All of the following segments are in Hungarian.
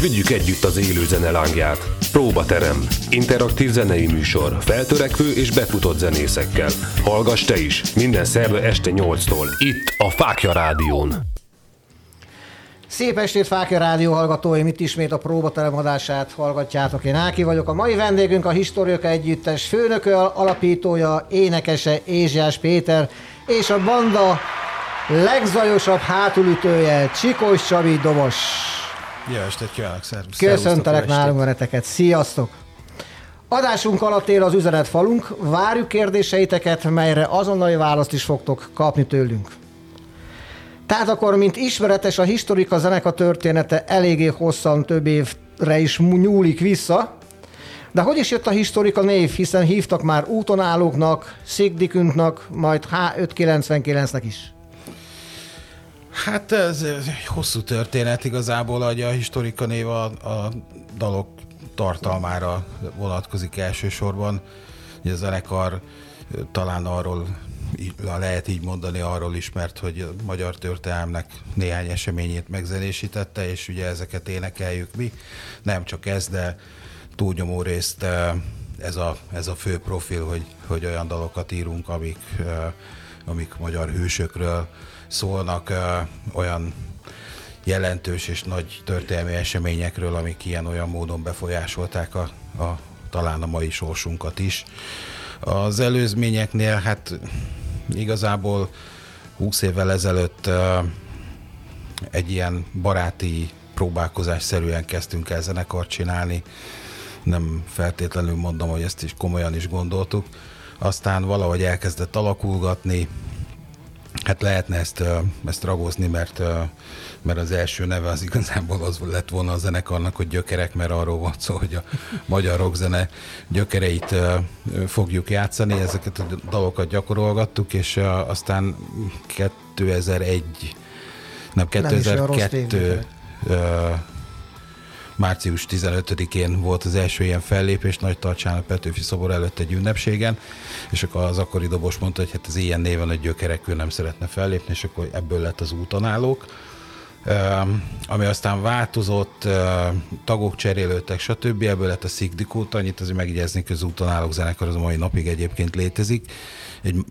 Vigyük együtt az élő zene lángját. Próbaterem. Interaktív zenei műsor. Feltörekvő és befutott zenészekkel. Hallgass te is. Minden szerve este 8-tól. Itt a Fákja Rádión. Szép estét, Fákja Rádió hallgatóim! Itt ismét a próbaterem adását hallgatjátok. Én Áki vagyok. A mai vendégünk a Historika Együttes főnöke, alapítója, énekese Ézsiás Péter, és a banda legzajosabb hátulütője Csikós Csabi Dobos. Jó estét kívánok, szervusz. Köszöntelek nálunk vereteket. Sziasztok! Adásunk alatt él az üzenet falunk, várjuk kérdéseiteket, melyre azonnali választ is fogtok kapni tőlünk. Tehát akkor, mint ismeretes, a historika zeneka története eléggé hosszan több évre is nyúlik vissza, de hogy is jött a historika név, hiszen hívtak már útonállóknak, Szigdikünknak, majd H599-nek is. Hát ez, ez egy hosszú történet igazából, hogy a historika név a, a dalok tartalmára vonatkozik elsősorban. Ugye a zenekar talán arról lehet így mondani, arról ismert, hogy a magyar történelmnek néhány eseményét megzenésítette, és ugye ezeket énekeljük mi. Nem csak ez, de túlnyomó részt ez a, ez a fő profil, hogy, hogy olyan dalokat írunk, amik, amik magyar hősökről szólnak, olyan jelentős és nagy történelmi eseményekről, amik ilyen-olyan módon befolyásolták a, a, talán a mai sorsunkat is. Az előzményeknél hát igazából 20 évvel ezelőtt egy ilyen baráti próbálkozás szerűen kezdtünk el zenekart csinálni. Nem feltétlenül mondom, hogy ezt is komolyan is gondoltuk. Aztán valahogy elkezdett alakulgatni, Hát lehetne ezt, ezt ragozni, mert, mert az első neve az igazából az lett volna a zenekarnak, hogy gyökerek, mert arról volt szó, hogy a magyar rockzene gyökereit fogjuk játszani, ezeket a dalokat gyakorolgattuk, és aztán 2001, nem 2002 március 15-én volt az első ilyen fellépés Nagy Tartsán a Petőfi szobor előtt egy ünnepségen, és akkor az akkori dobos mondta, hogy hát ez ilyen néven egy gyökerekül nem szeretne fellépni, és akkor ebből lett az útonállók. Ami aztán változott, tagok cserélődtek, stb. Ebből lett a Szigdikóta, annyit azért megjegyezni, hogy az útonállók zenekar az a mai napig egyébként létezik. Egy,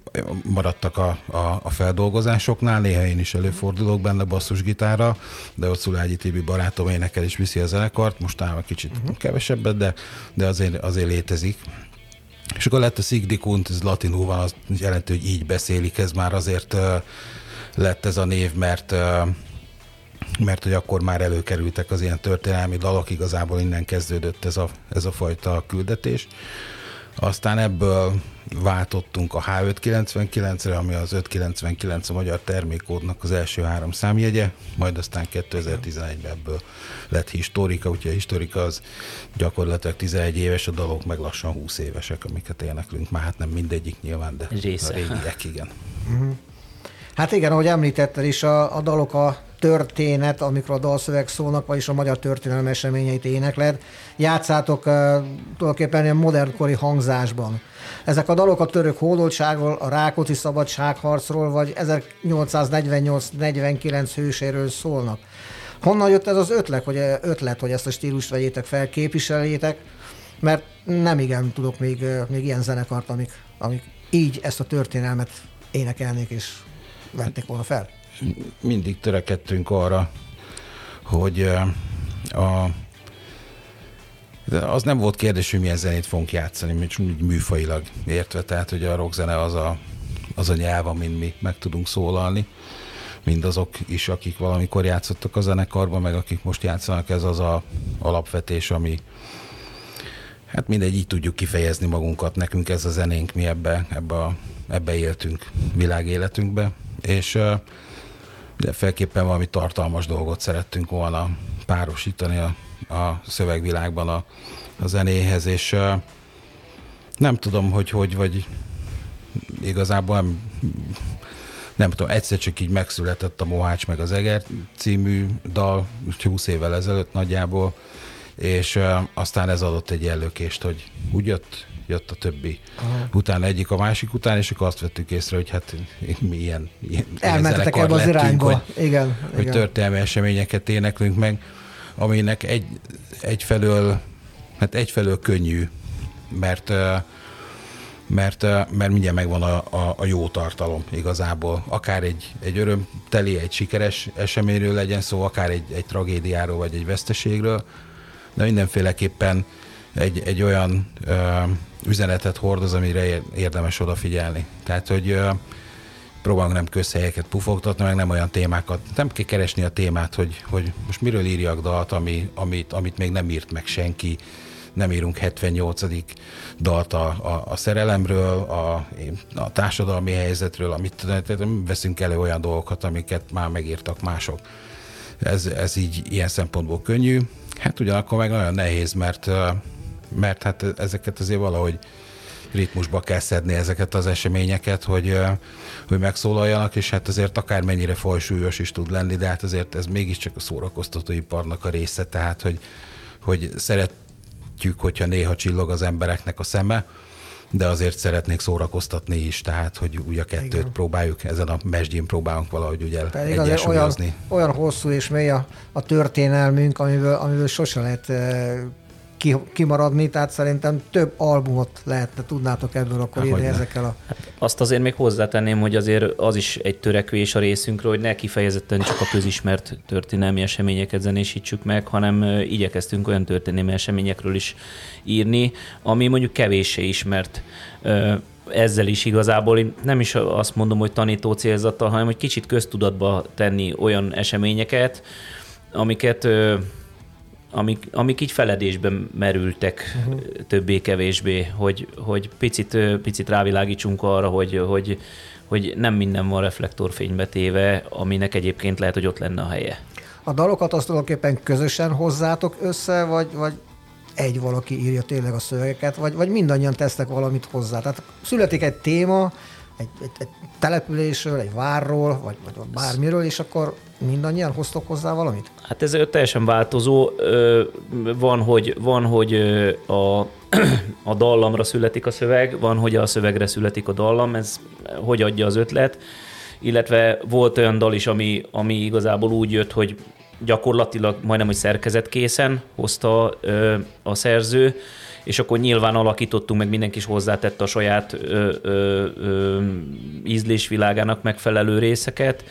maradtak a, a, a feldolgozásoknál, néha én is előfordulok benne basszusgitára, de ott Szulágyi Tibi barátom énekel is viszi a zenekart, most egy kicsit uh-huh. kevesebbet, de, de azért, azért létezik. És akkor lett a Szigdikunt, ez latinul van, az jelenti, hogy így beszélik, ez már azért lett ez a név, mert mert hogy akkor már előkerültek az ilyen történelmi dalok, igazából innen kezdődött ez a, ez a fajta küldetés. Aztán ebből váltottunk a H599-re, ami az 599 a magyar termékkódnak az első három számjegye, majd aztán 2011-ben ebből lett historika, úgyhogy a historika az gyakorlatilag 11 éves, a dalok meg lassan 20 évesek, amiket éneklünk. Már hát nem mindegyik nyilván, de Része. a régiek, igen. Uh-huh. Hát igen, ahogy említetted is, a, a dalok a történet, amikor a dalszöveg szólnak, vagyis a magyar történelem eseményeit énekled. Játszátok uh, tulajdonképpen ilyen modernkori hangzásban. Ezek a dalok a török hódoltságról, a Rákóczi szabadságharcról, vagy 1848-49 hőséről szólnak. Honnan jött ez az ötlet, hogy, ötlet, hogy ezt a stílust vegyétek fel, képviseljétek? Mert nem igen tudok még, még ilyen zenekart, amik, amik így ezt a történelmet énekelnék és vették volna fel mindig törekedtünk arra, hogy a az nem volt kérdés, hogy milyen zenét fogunk játszani, mint úgy műfajilag értve, tehát hogy a rockzene az a, az a nyelv, amin mi meg tudunk szólalni. Mindazok is, akik valamikor játszottak a zenekarban, meg akik most játszanak, ez az a alapvetés, ami hát mindegy, így tudjuk kifejezni magunkat. Nekünk ez a zenénk, mi ebbe, ebbe, ebbe éltünk világéletünkbe. És de felképpen valami tartalmas dolgot szerettünk volna párosítani a, a szövegvilágban a, a zenéhez, és nem tudom, hogy hogy, vagy igazából nem, nem tudom, egyszer csak így megszületett a Mohács meg az Eger című dal, 20 évvel ezelőtt nagyjából, és aztán ez adott egy előkést, hogy úgy jött, jött a többi. Aha. Utána egyik a másik után, és akkor azt vettük észre, hogy hát mi ilyen, ilyen Elmentetek ebbe az irányba. Hogy, igen, hogy igen. történelmi eseményeket éneklünk meg. aminek egy, egyfelől, hát egyfelől könnyű, mert mert, mert mindjárt megvan a, a, a jó tartalom igazából. Akár egy, egy örömteli, egy sikeres eseményről legyen szó, akár egy, egy tragédiáról, vagy egy veszteségről, de mindenféleképpen egy, egy olyan ö, üzenetet hordoz, amire érdemes odafigyelni. Tehát, hogy próbálunk nem közhelyeket pufogtatni, meg nem olyan témákat. Nem kell keresni a témát, hogy, hogy most miről írjak dalt, ami, amit, amit még nem írt meg senki, nem írunk 78. dalt a, a, a szerelemről, a, a társadalmi helyzetről, amit tehát veszünk elő olyan dolgokat, amiket már megírtak mások. Ez, ez így ilyen szempontból könnyű. Hát ugyanakkor meg nagyon nehéz, mert, mert hát ezeket azért valahogy ritmusba kell szedni ezeket az eseményeket, hogy, hogy megszólaljanak, és hát azért akármennyire fajsúlyos is tud lenni, de hát azért ez mégiscsak a szórakoztatóiparnak a része, tehát hogy, hogy szeret, szeretjük, hogyha néha csillog az embereknek a szeme, de azért szeretnék szórakoztatni is, tehát hogy ugye a kettőt Igen. próbáljuk, ezen a mesdjén próbálunk valahogy ugye Pedig olyan, olyan hosszú és mély a, a történelmünk, amiből, amiből sose lehet kimaradni, tehát szerintem több albumot lehetne, tudnátok ebből akkor írni ezekkel a... Hát azt azért még hozzátenném, hogy azért az is egy törekvés a részünkről, hogy ne kifejezetten csak a közismert történelmi eseményeket zenésítsük meg, hanem igyekeztünk olyan történelmi eseményekről is írni, ami mondjuk kevéssé ismert. Ezzel is igazából én nem is azt mondom, hogy tanító célzattal, hanem hogy kicsit köztudatba tenni olyan eseményeket, amiket amik, amik így feledésben merültek uh-huh. többé-kevésbé, hogy, hogy picit, picit rávilágítsunk arra, hogy, hogy, hogy nem minden van reflektorfénybe téve, aminek egyébként lehet, hogy ott lenne a helye. A dalokat azt tulajdonképpen közösen hozzátok össze, vagy, vagy egy valaki írja tényleg a szövegeket, vagy, vagy mindannyian tesznek valamit hozzá. Tehát születik egy téma, egy, egy, egy településről, egy várról, vagy, vagy bármiről, és akkor mindannyian hoztok hozzá valamit? Hát ez teljesen változó. Van, hogy, van, hogy a, a dallamra születik a szöveg, van, hogy a szövegre születik a dallam, ez hogy adja az ötlet, illetve volt olyan dal is, ami, ami igazából úgy jött, hogy gyakorlatilag majdnem, hogy szerkezetkészen hozta a szerző, és akkor nyilván alakítottunk, meg mindenki is hozzátette a saját ö, ö, ö, ízlésvilágának megfelelő részeket,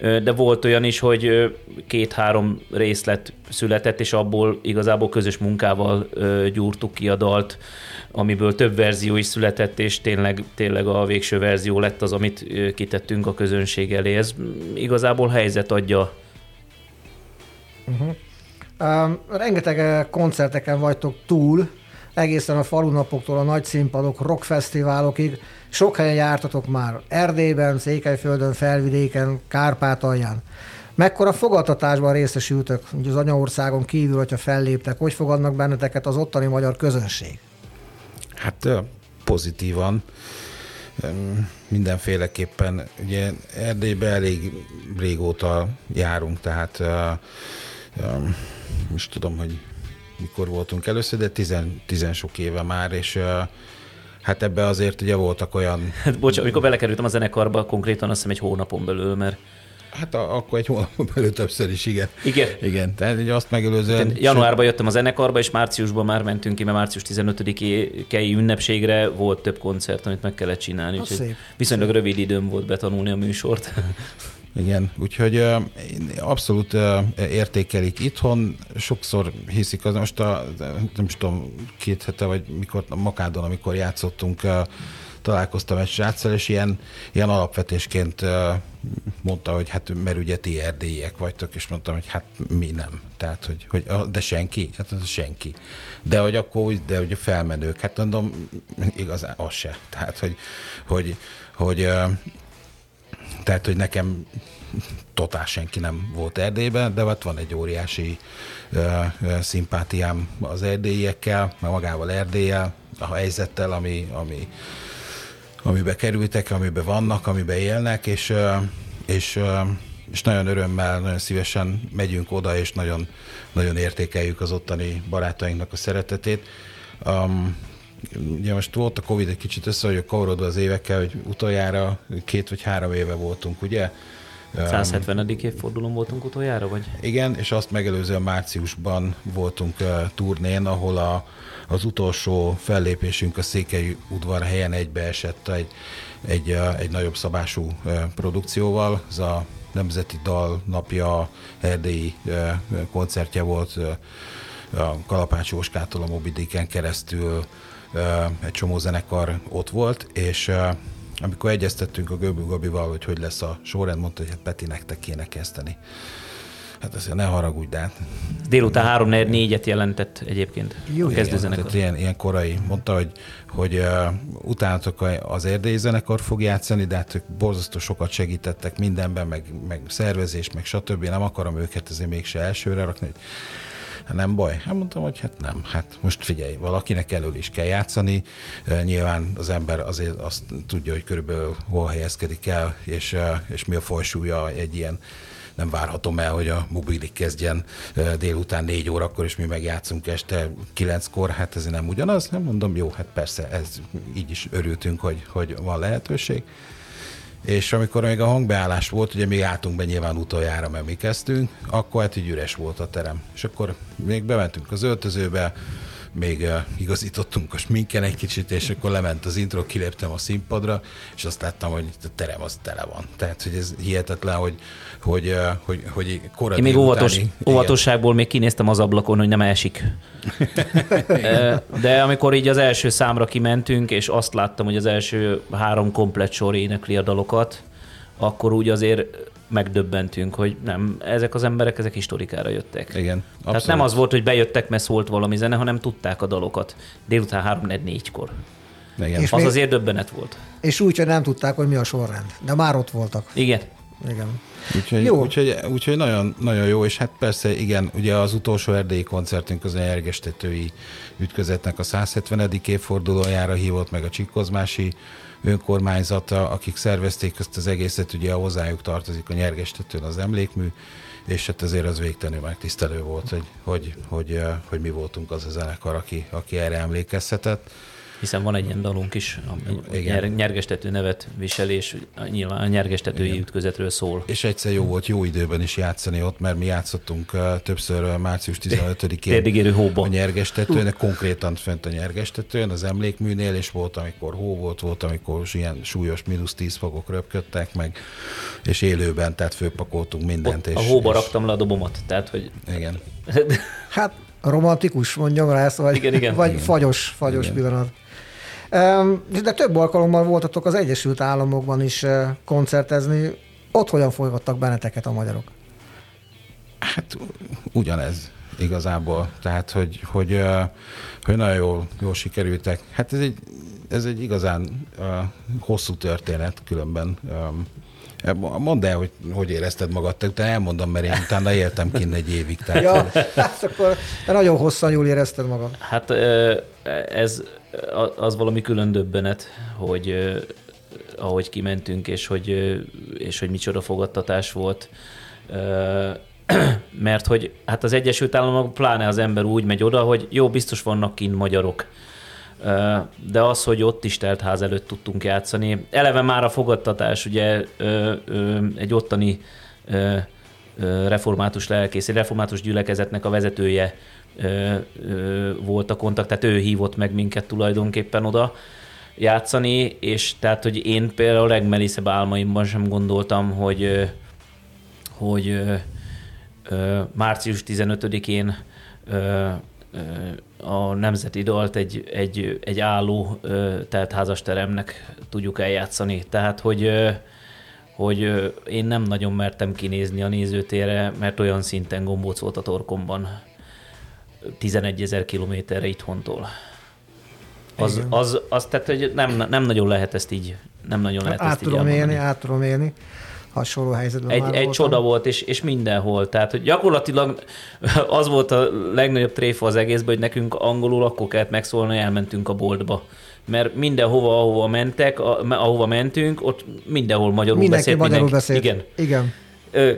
de volt olyan is, hogy két-három részlet született, és abból igazából közös munkával gyúrtuk ki a dalt, amiből több verzió is született, és tényleg, tényleg a végső verzió lett az, amit kitettünk a közönség elé. Ez igazából helyzet adja. Uh-huh. Um, rengeteg koncerteken vagytok túl, egészen a falunapoktól a nagy színpadok, rockfesztiválokig. Sok helyen jártatok már, Erdélyben, Székelyföldön, Felvidéken, Kárpátalján. Mekkora fogadtatásban részesültök ugye az anyaországon kívül, hogyha felléptek? Hogy fogadnak benneteket az ottani magyar közönség? Hát pozitívan. Mindenféleképpen. Ugye Erdélyben elég régóta járunk, tehát most tudom, hogy mikor voltunk először, de tizen, tizen sok éve már, és hát ebbe azért ugye voltak olyan... Hát bocs, amikor belekerültem a zenekarba, konkrétan azt hiszem egy hónapon belül, mert Hát a, akkor egy hónapon belül többször is, igen. Igen. Igen, tehát ugye azt megelőzően... Hát januárban jöttem a zenekarba, és márciusban már mentünk ki, mert március 15-i ünnepségre volt több koncert, amit meg kellett csinálni. Úgyhogy viszonylag rövid időm volt betanulni a műsort. Igen, úgyhogy abszolút értékelik itthon, sokszor hiszik, az most a, nem is tudom, két hete, vagy mikor, a Makádon, amikor játszottunk, találkoztam egy sráccal, és ilyen, ilyen alapvetésként mondta, hogy hát mert ugye ti erdélyiek vagytok, és mondtam, hogy hát mi nem. Tehát, hogy, hogy de senki? Hát az senki. De hogy akkor de hogy felmenők, hát mondom, igazán az se. Tehát, hogy, hogy, hogy uh, tehát, hogy nekem totál senki nem volt Erdélyben, de ott van egy óriási ö, ö, szimpátiám az erdélyiekkel, magával Erdéllyel, a helyzettel, ami, ami, amibe kerültek, amiben vannak, amiben élnek, és, ö, és, ö, és nagyon örömmel, nagyon szívesen megyünk oda, és nagyon, nagyon értékeljük az ottani barátainknak a szeretetét. Um, ugye most volt a Covid egy kicsit össze, hogy kavarodva az évekkel, hogy utoljára két vagy három éve voltunk, ugye? 170. évfordulón voltunk utoljára, vagy? Igen, és azt megelőzően márciusban voltunk uh, turnén, ahol a, az utolsó fellépésünk a Székely udvar helyen egybeesett egy, egy, uh, egy nagyobb szabású uh, produkcióval. Ez a Nemzeti Dal napja erdélyi uh, koncertje volt uh, a Kalapács Jóskától a Mobidiken keresztül uh, egy csomó zenekar ott volt, és amikor egyeztettünk a Göbül Gabival, hogy hogy lesz a sorrend, mondta, hogy hát Peti, nektek kéne kezdeni. Hát azért ne haragudj, de hát... Délután 3 4 et jelentett egyébként Jó, a kezdőzenekar. Tehát ilyen, ilyen korai. Mondta, hogy, hogy uh, utánatok az erdélyi zenekar fog játszani, de hát ők borzasztó sokat segítettek mindenben, meg, meg szervezés, meg stb. Nem akarom őket azért mégse elsőre rakni, hogy hát nem baj. Hát mondtam, hogy hát nem. Hát most figyelj, valakinek elől is kell játszani. Nyilván az ember azért azt tudja, hogy körülbelül hol helyezkedik el, és, és mi a fajsúlya egy ilyen nem várhatom el, hogy a mobilik kezdjen délután négy órakor, és mi megjátszunk este kilenckor, hát ez nem ugyanaz, nem mondom, jó, hát persze, ez így is örültünk, hogy, hogy van lehetőség. És amikor még a hangbeállás volt, ugye mi álltunk be nyilván utoljára, mert mi kezdtünk, akkor hát így üres volt a terem. És akkor még bementünk az öltözőbe, még igazítottunk a sminken egy kicsit, és akkor lement az intro, kiléptem a színpadra, és azt láttam, hogy a terem az tele van. Tehát, hogy ez hihetetlen, hogy, hogy, hogy, hogy korai Én még óvatos, utáni- óvatosságból még kinéztem az ablakon, hogy nem esik. De amikor így az első számra kimentünk, és azt láttam, hogy az első három komplet sor énekli a dalokat, akkor úgy azért megdöbbentünk, hogy nem, ezek az emberek, ezek historikára jöttek. Igen, Tehát abszolút. nem az volt, hogy bejöttek, mert szólt valami zene, hanem tudták a dalokat. Délután 3 4 kor Igen. És Az még- azért döbbenet volt. És úgy, hogy nem tudták, hogy mi a sorrend. De már ott voltak. Igen. Igen. Úgyhogy, Jó. úgyhogy, úgyhogy nagyon, nagyon jó, és hát persze igen, ugye az utolsó erdélyi koncertünk az a nyergestetői ütközetnek a 170. évfordulójára hívott meg a Csikkozmási önkormányzata, akik szervezték ezt az egészet, ugye hozzájuk tartozik a nyergestetőn az emlékmű, és hát azért az végtelenül megtisztelő volt, hogy, hogy, hogy, hogy, mi voltunk az a zenekar, aki, aki erre emlékezhetett. Hiszen van egy ilyen dalunk is, ami Igen. nyer, nyergestető nevet visel, és nyilván a nyergestetői Igen. ütközetről szól. És egyszer jó volt jó időben is játszani ott, mert mi játszottunk többször március 15-én Térdigérő hóba. a nyergestetőn, konkrétan fönt a nyergestetőn, az emlékműnél, és volt, amikor hó volt, volt, amikor ilyen súlyos mínusz 10 fokok röpködtek meg, és élőben, tehát főpakoltunk mindent. Ott és, a hóba és, raktam le a dobomat, tehát hogy Igen. Hát romantikus, mondjam rá ezt, vagy, Igen, igen. vagy Igen. fagyos, fagyos Igen. pillanat. De több alkalommal voltatok az Egyesült Államokban is eh, koncertezni. Ott hogyan folytattak benneteket a magyarok? Hát ugyanez igazából. Tehát, hogy, hogy, ö, hogy nagyon jól, jól sikerültek. Hát ez egy, ez egy igazán uh, hosszú történet különben. Um, Mondd el, hogy hogy érezted magad, te utána elmondom, mert én utána éltem kint egy évig. Tehát, Ja, hát akkor nagyon hosszan jól érezted magad. Hát ez az valami külön döbbenet, hogy ahogy kimentünk, és hogy, és hogy micsoda fogadtatás volt. Mert hogy hát az Egyesült Államok pláne az ember úgy megy oda, hogy jó, biztos vannak kint magyarok. De az, hogy ott is telt ház előtt tudtunk játszani. Eleve már a fogadtatás, ugye egy ottani református lelkész, egy református gyülekezetnek a vezetője ö, ö, volt a kontakt, tehát ő hívott meg minket tulajdonképpen oda játszani, és tehát, hogy én például a legmerészebb álmaimban sem gondoltam, hogy, hogy ö, ö, március 15-én ö, a nemzeti dalt egy, egy, egy álló tehát házasteremnek tudjuk eljátszani. Tehát, hogy hogy én nem nagyon mertem kinézni a nézőtérre, mert olyan szinten gombóc volt a torkomban 11 ezer kilométerre itthontól. Az, Igen. az, az, tehát, hogy nem, nem nagyon lehet ezt így, nem nagyon lehet Át ezt így tudom élni, át tudom élni. Hasonló helyzetben Egy, már egy voltam. csoda volt, és, és mindenhol. Tehát, hogy gyakorlatilag az volt a legnagyobb tréfa az egészben, hogy nekünk angolul akkor kellett megszólni, hogy elmentünk a boltba. Mert mindenhova, ahova mentek, ahova mentünk, ott mindenhol magyarul Mindenki beszélt. magyarul mindenki. beszélt. Igen. Igen.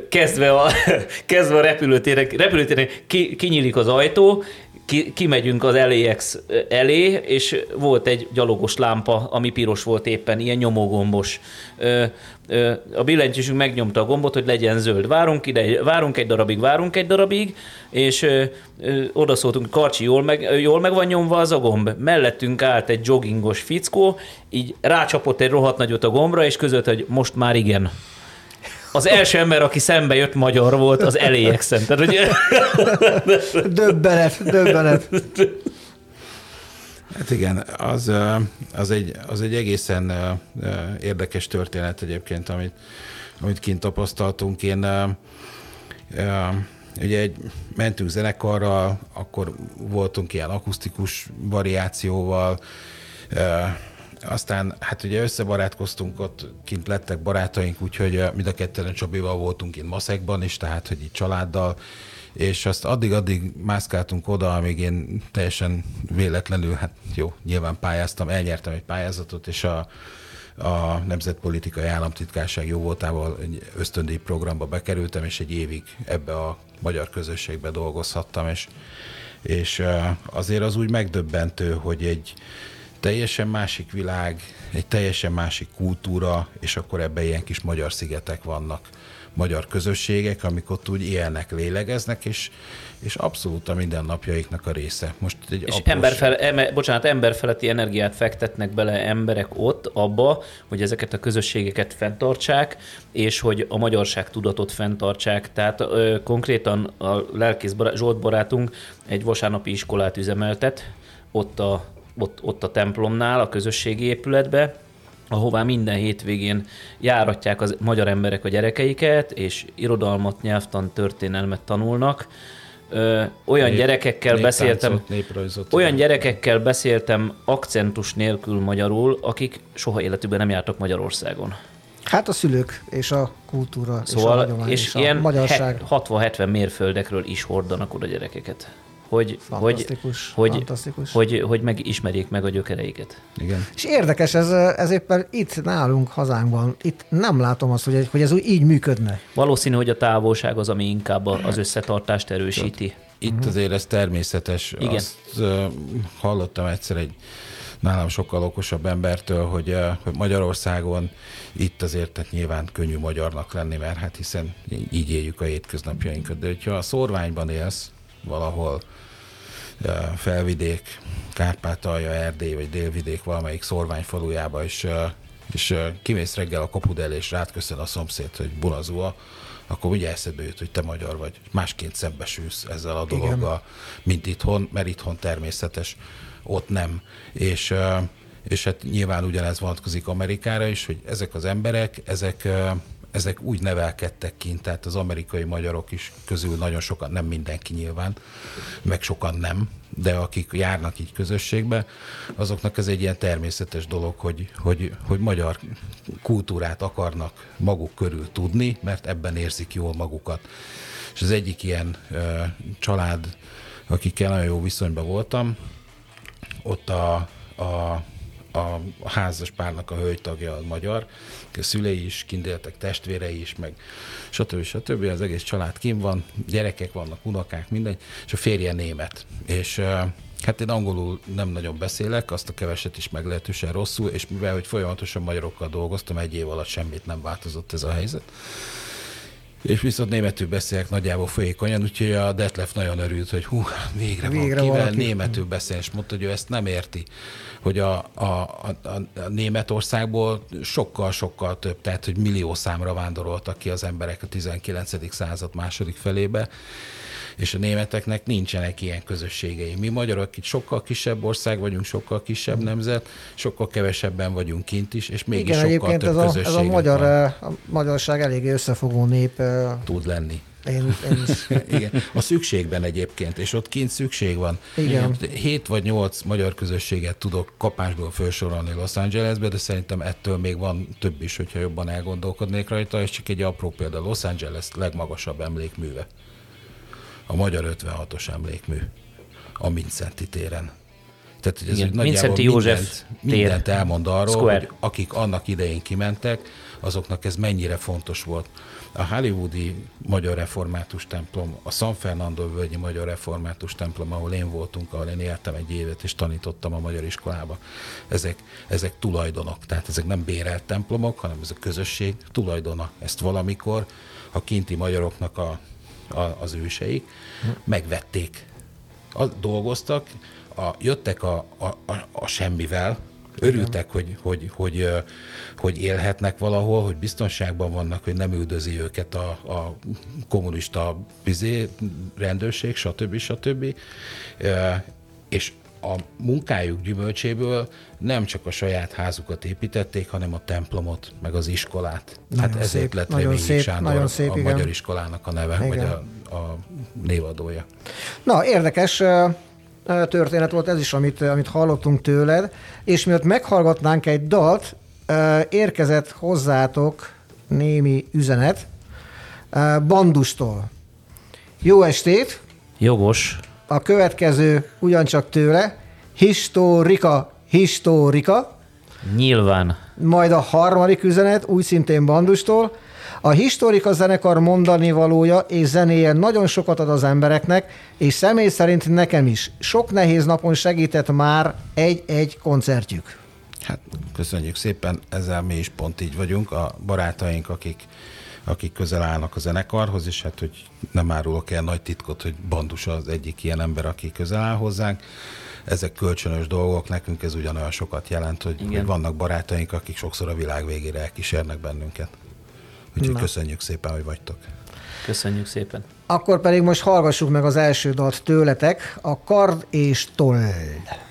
Kezdve a, kezdve a repülőtéren, repülőtéren ki, kinyílik az ajtó, ki, kimegyünk az LAX elé, és volt egy gyalogos lámpa, ami piros volt éppen, ilyen nyomógombos. Ö, ö, a billentyűsünk megnyomta a gombot, hogy legyen zöld. Várunk ide, várunk egy darabig, várunk egy darabig, és ö, ö, Karcsi, jól meg, jól meg van nyomva az a gomb. Mellettünk állt egy joggingos fickó, így rácsapott egy rohadt nagyot a gombra, és között, hogy most már igen. Az első ember, aki szembe jött magyar volt, az LAX-en. Tehát, hogy... Döbbenet, döbbenet. Hát igen, az, az, egy, az egy egészen érdekes történet egyébként, amit, amit kint tapasztaltunk. Én ugye egy, mentünk zenekarral, akkor voltunk ilyen akusztikus variációval, aztán hát ugye összebarátkoztunk, ott kint lettek barátaink, úgyhogy ö, mind a ketten Csabival voltunk itt Maszekban is, tehát hogy itt családdal, és azt addig-addig mászkáltunk oda, amíg én teljesen véletlenül, hát jó, nyilván pályáztam, elnyertem egy pályázatot, és a, a Nemzetpolitikai Államtitkárság jó voltával egy ösztöndíj programba bekerültem, és egy évig ebbe a magyar közösségbe dolgozhattam, és, és eh, azért az úgy megdöbbentő, hogy egy teljesen másik világ, egy teljesen másik kultúra, és akkor ebben ilyen kis magyar szigetek vannak magyar közösségek, amik ott úgy élnek, lélegeznek, és, és abszolút a mindennapjaiknak a része. Most egy És apróság- emberfele, eme, bocsánat, emberfeletti energiát fektetnek bele emberek ott abba, hogy ezeket a közösségeket fenntartsák, és hogy a magyarság tudatot fenntartsák. Tehát ö, konkrétan a lelkész bará, Zsolt barátunk egy vasárnapi iskolát üzemeltet, ott a, ott, ott a templomnál, a közösségi épületbe, ahová minden hétvégén járatják az magyar emberek a gyerekeiket, és irodalmat, nyelvtan, történelmet tanulnak. Ö, olyan Nép- gyerekekkel beszéltem, olyan gyerekekkel beszéltem akcentus nélkül magyarul, akik soha életükben nem jártak Magyarországon. Hát a szülők és a kultúra és a Szóval, hagyomány és, és, a ilyen magyarság. he- 60-70 mérföldekről is hordanak oda gyerekeket. Hogy, hogy, Fantasztikus, hogy, fantasztikus. hogy, hogy megismerjék meg a gyökereiket. Igen. És érdekes, ez, ez éppen itt nálunk, hazánkban, itt nem látom azt, hogy, hogy ez úgy így működne. Valószínű, hogy a távolság az, ami inkább az összetartást erősíti. Itt azért ez természetes. Igen. Azt uh, hallottam egyszer egy nálam sokkal okosabb embertől, hogy, hogy Magyarországon itt azért tehát nyilván könnyű magyarnak lenni, mert hát hiszen így éljük a hétköznapjainkat. De hogyha a szorványban élsz valahol, felvidék, Kárpátalja, Erdély vagy délvidék valamelyik szorványfalujába, és, uh, és kimész reggel a kapud elé, és rád köszön a szomszéd, hogy bulazua, akkor ugye eszedbe jut, hogy te magyar vagy. Másként szembesülsz ezzel a Igen. dologgal, mint itthon, mert itthon természetes, ott nem. És, és hát nyilván ugyanez vonatkozik Amerikára is, hogy ezek az emberek, ezek, ezek úgy nevelkedtek kint, tehát az amerikai magyarok is közül nagyon sokan, nem mindenki nyilván, meg sokan nem, de akik járnak így közösségbe, azoknak ez egy ilyen természetes dolog, hogy, hogy, hogy magyar kultúrát akarnak maguk körül tudni, mert ebben érzik jól magukat. És az egyik ilyen ö, család, akikkel nagyon jó viszonyban voltam, ott a, a, a házas párnak a hölgytagja a magyar, a szülei is, kindéltek testvérei is, meg stb. stb. Az egész család kim van, gyerekek vannak, unokák, mindegy, és a férje német. És hát én angolul nem nagyon beszélek, azt a keveset is meglehetősen rosszul, és mivel, hogy folyamatosan magyarokkal dolgoztam, egy év alatt semmit nem változott ez a helyzet. És viszont németül beszélek nagyjából folyékonyan, úgyhogy a Detlef nagyon örült, hogy hú, végre, végre van kivel valaki. németül beszél, és mondta, hogy ő ezt nem érti, hogy a, a, a, a Németországból sokkal-sokkal több, tehát hogy millió számra vándoroltak ki az emberek a 19. század második felébe, és a németeknek nincsenek ilyen közösségei. Mi magyarok itt sokkal kisebb ország vagyunk, sokkal kisebb nemzet, sokkal kevesebben vagyunk kint is, és mégis Igen, sokkal több ez a, ez a magyar, van. eh, a magyarság eléggé összefogó nép. eh, tud lenni. Én, én is. Igen. A szükségben egyébként, és ott kint szükség van. Igen. Hét vagy nyolc magyar közösséget tudok kapásból felsorolni Los Angelesbe, de szerintem ettől még van több is, hogyha jobban elgondolkodnék rajta, és csak egy apró példa, Los Angeles legmagasabb emlékműve. A magyar 56-os emlékmű a Mincenti téren. Tehát hogy ez Igen, Vincenti József mindent, tér. mindent elmond arról, Square. hogy akik annak idején kimentek, azoknak ez mennyire fontos volt. A hollywoodi magyar református templom, a San Fernando völgyi magyar református templom, ahol én voltunk, ahol én éltem egy évet, és tanítottam a magyar iskolába, ezek, ezek tulajdonok. Tehát ezek nem bérelt templomok, hanem ez a közösség tulajdona. Ezt valamikor a kinti magyaroknak a, a, az őseik megvették a, dolgoztak, a, jöttek a, a, a, a semmivel, örültek, hogy, hogy, hogy, hogy élhetnek valahol, hogy biztonságban vannak, hogy nem üldözi őket a, a kommunista bizé, rendőrség, stb. stb. És a munkájuk gyümölcséből nem csak a saját házukat építették, hanem a templomot, meg az iskolát. hát Nagyon ezért szép, lett nagyon szép, Sándor nagyon szép, a igen. magyar iskolának a neve, Igen. vagy a, a névadója. Na, érdekes történet volt ez is, amit, amit hallottunk tőled, és miatt meghallgatnánk egy dalt, érkezett hozzátok némi üzenet Bandustól. Jó estét! Jogos. A következő ugyancsak tőle, Historika, Historika, Nyilván. majd a harmadik üzenet, úgy szintén Bandustól. A Historika zenekar mondani valója és zenéje nagyon sokat ad az embereknek, és személy szerint nekem is. Sok nehéz napon segített már egy-egy koncertjük. Hát köszönjük szépen, ezzel mi is pont így vagyunk. A barátaink, akik, akik közel állnak a zenekarhoz, és hát, hogy nem árulok el nagy titkot, hogy Bandus az egyik ilyen ember, aki közel áll hozzánk. Ezek kölcsönös dolgok, nekünk ez ugyanolyan sokat jelent, hogy, Igen. hogy vannak barátaink, akik sokszor a világ végére elkísérnek bennünket. Úgyhogy Na. köszönjük szépen, hogy vagytok. Köszönjük szépen. Akkor pedig most hallgassuk meg az első dalt tőletek, a Kard és Told.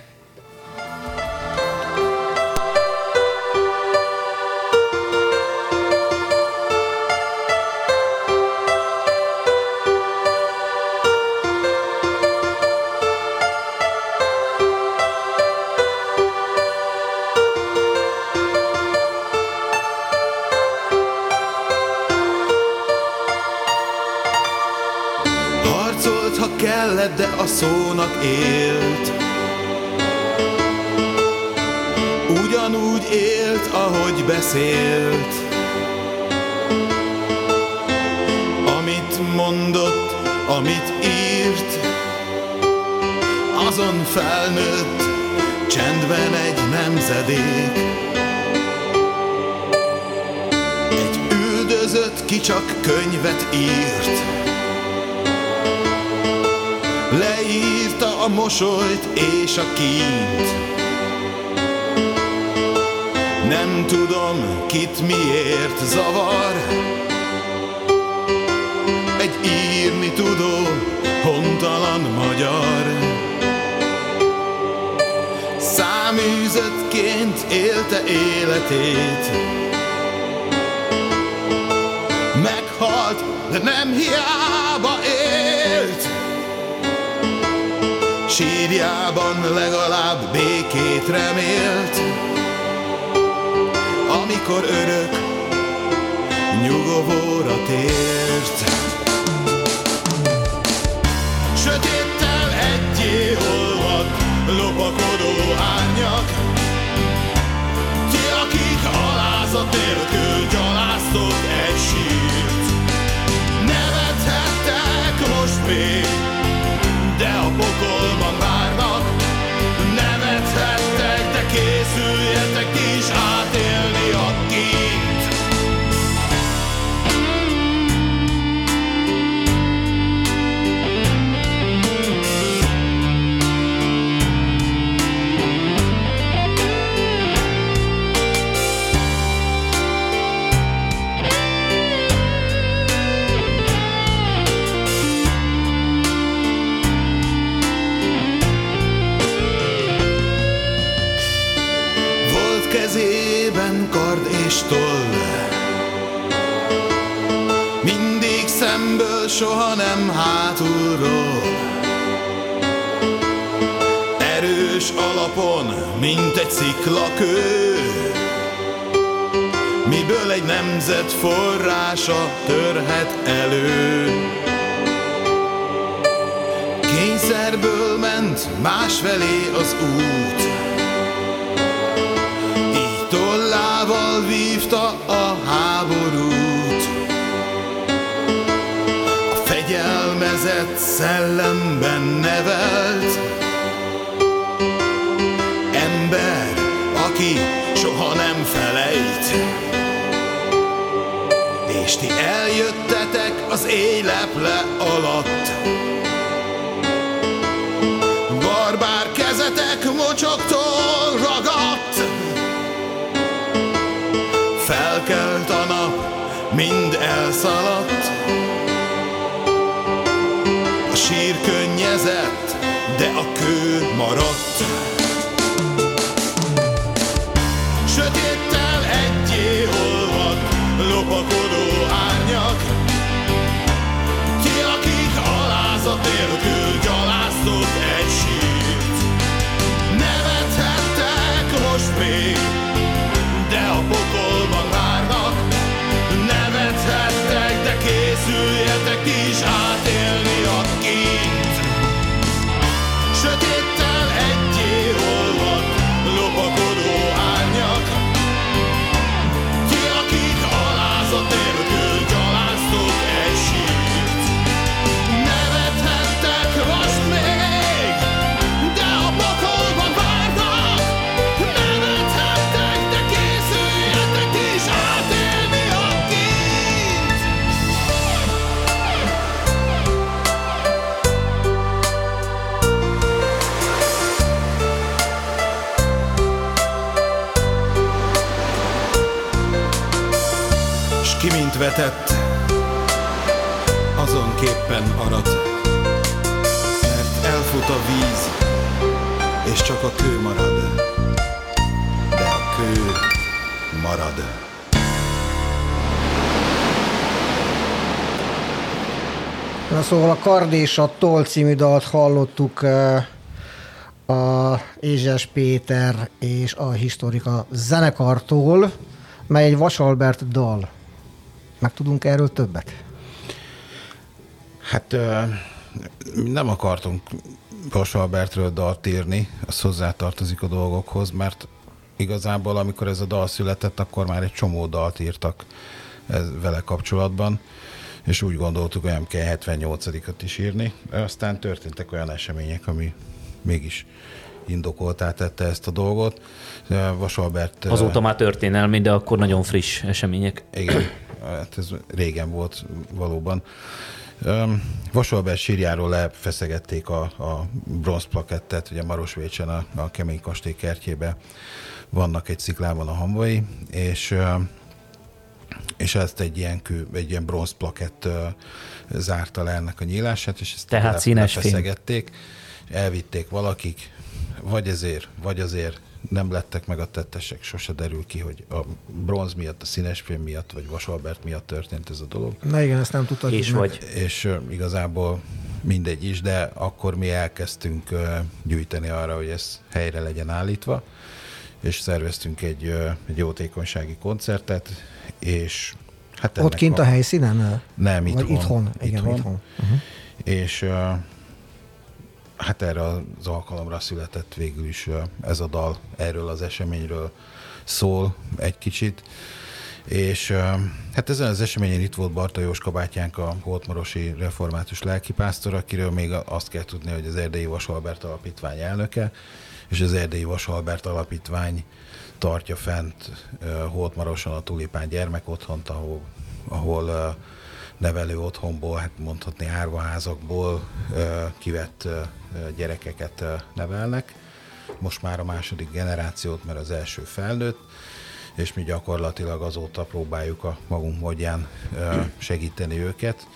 De a szónak élt. Ugyanúgy élt, ahogy beszélt. Amit mondott, amit írt, azon felnőtt csendben egy nemzedék. Egy üldözött ki csak könyvet írt. Leírta a mosolyt és a kínt. Nem tudom, kit miért zavar. Egy írni tudó, hontalan magyar. Száműzetként élte életét. Meghalt, de nem hiába Sírjában legalább békét remélt. Amikor örök nyugovóra tért. Sötéttel egyé olvad lopakodó árnyak Ti, akik alázat nélkül gyaláztok egy sírt sziklakő Miből egy nemzet forrása törhet elő Kényszer kényszerből ment másfelé az út. Így tollával vívta a háborút. A fegyelmezett szellemben nevelt aki soha nem felejt. És ti eljöttetek az éleple alatt. Barbár kezetek mocsoktól ragadt. Felkelt a nap, mind elszaladt. A sír könnyezett, de a kő maradt. Szóval a Kard és a Toll című dalt hallottuk eh, a Ézses Péter és a Historika zenekartól, mely egy Vasalbert dal. Meg tudunk erről többet? Hát mi nem akartunk Bas Albertről dalt írni, az hozzátartozik a dolgokhoz, mert igazából amikor ez a dal született, akkor már egy csomó dalt írtak ez, vele kapcsolatban, és úgy gondoltuk, hogy nem kell 78-at is írni. Aztán történtek olyan események, ami mégis indokoltá tette ezt a dolgot. Vas Albert... ö, Azóta már történelmi, de akkor nagyon friss események. igen, hát ez régen volt valóban. Vasolbert sírjáról lefeszegették a, a bronzplakettet, ugye Marosvécsen a, a Kemény Kastély kertjébe vannak egy sziklában a hamvai, és és ezt egy ilyen, kő, egy ilyen bronzplakett uh, zárta le ennek a nyílását, és ezt Tehát színes fém. lefeszegették, elvitték valakik, vagy ezért, vagy azért nem lettek meg a tettesek, sose derül ki, hogy a bronz miatt, a színes film miatt, vagy Vasalbert miatt történt ez a dolog. Na igen, ezt nem tudtad. És vagy. És ö, igazából mindegy is, de akkor mi elkezdtünk gyűjteni arra, hogy ez helyre legyen állítva, és szerveztünk egy, egy jótékonysági koncertet, és hát Ott kint a helyszínen? Nem, Vagy itthon. itthon. Igen, Itthon. itthon. Uh-huh. és hát erre az alkalomra született végül is ez a dal, erről az eseményről szól egy kicsit, és hát ezen az eseményen itt volt Barta Jóska bátyánk, a Holtmarosi református lelkipásztor, akiről még azt kell tudni, hogy az Erdélyi Vasalbert Alapítvány elnöke, és az Erdélyi Vasalbert Alapítvány tartja fent Holtmaroson a Tulipán gyermekotthont, ahol, ahol nevelő otthonból, hát mondhatni árvaházakból kivett gyerekeket nevelnek. Most már a második generációt, mert az első felnőtt, és mi gyakorlatilag azóta próbáljuk a magunk módján segíteni őket.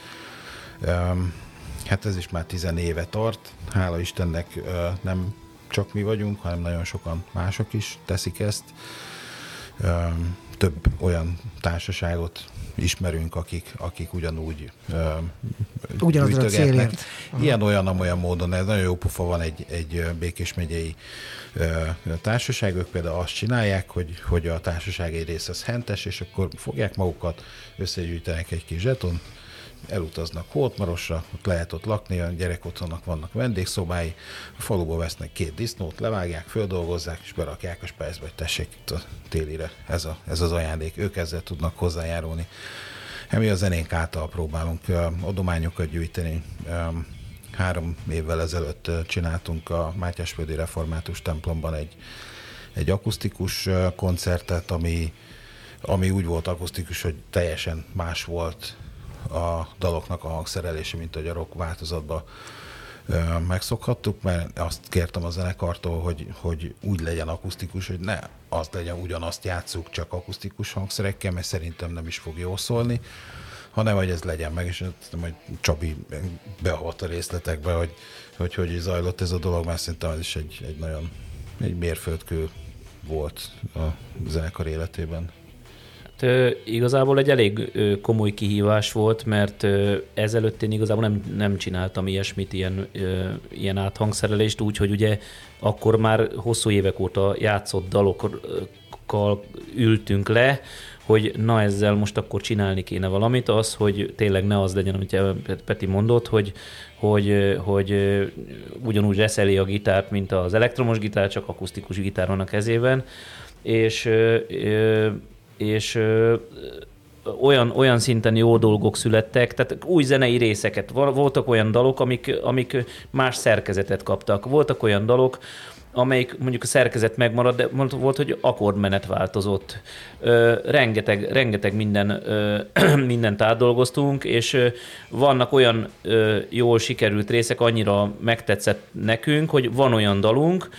Hát ez is már tizen éve tart. Hála Istennek nem csak mi vagyunk, hanem nagyon sokan mások is teszik ezt. Több olyan társaságot ismerünk, akik, akik ugyanúgy Ugyanazra a célért. Ilyen olyan, amolyan módon, ez nagyon jó pufa van egy, egy Békés megyei társaság, ők például azt csinálják, hogy, hogy a társaság egy része az hentes, és akkor fogják magukat, összegyűjtenek egy kis zseton, elutaznak Holtmarosra, ott lehet ott lakni, a gyerek otthonnak vannak vendégszobái, a faluba vesznek két disznót, levágják, földolgozzák, és berakják a spájzba, hogy tessék itt a télire, ez, a, ez az ajándék, ők ezzel tudnak hozzájárulni. Mi a zenénk által próbálunk adományokat gyűjteni. Három évvel ezelőtt csináltunk a Mátyásföldi Református templomban egy, egy akusztikus koncertet, ami, ami úgy volt akusztikus, hogy teljesen más volt a daloknak a hangszerelése, mint a rock változatban megszokhattuk, mert azt kértem a zenekartól, hogy, hogy úgy legyen akusztikus, hogy ne az legyen ugyanazt játsszuk, csak akusztikus hangszerekkel, mert szerintem nem is fog jól szólni, hanem hogy ez legyen meg, és hogy Csabi beholt a részletekbe, hogy, hogy hogy zajlott ez a dolog, mert szerintem ez is egy, egy nagyon egy mérföldkő volt a zenekar életében igazából egy elég komoly kihívás volt, mert ezelőtt én igazából nem, nem csináltam ilyesmit, ilyen, ilyen áthangszerelést, úgy, hogy ugye akkor már hosszú évek óta játszott dalokkal ültünk le, hogy na ezzel most akkor csinálni kéne valamit, az, hogy tényleg ne az legyen, amit Peti mondott, hogy, hogy, hogy ugyanúgy reszeli a gitárt, mint az elektromos gitár, csak akusztikus gitár van a kezében, és és olyan, olyan szinten jó dolgok születtek, tehát új zenei részeket. Voltak olyan dalok, amik, amik más szerkezetet kaptak. Voltak olyan dalok, amelyik mondjuk a szerkezet megmaradt, de volt, hogy akkordmenet változott. Ö, rengeteg, rengeteg minden, ö, mindent átdolgoztunk, és ö, vannak olyan ö, jól sikerült részek, annyira megtetszett nekünk, hogy van olyan dalunk,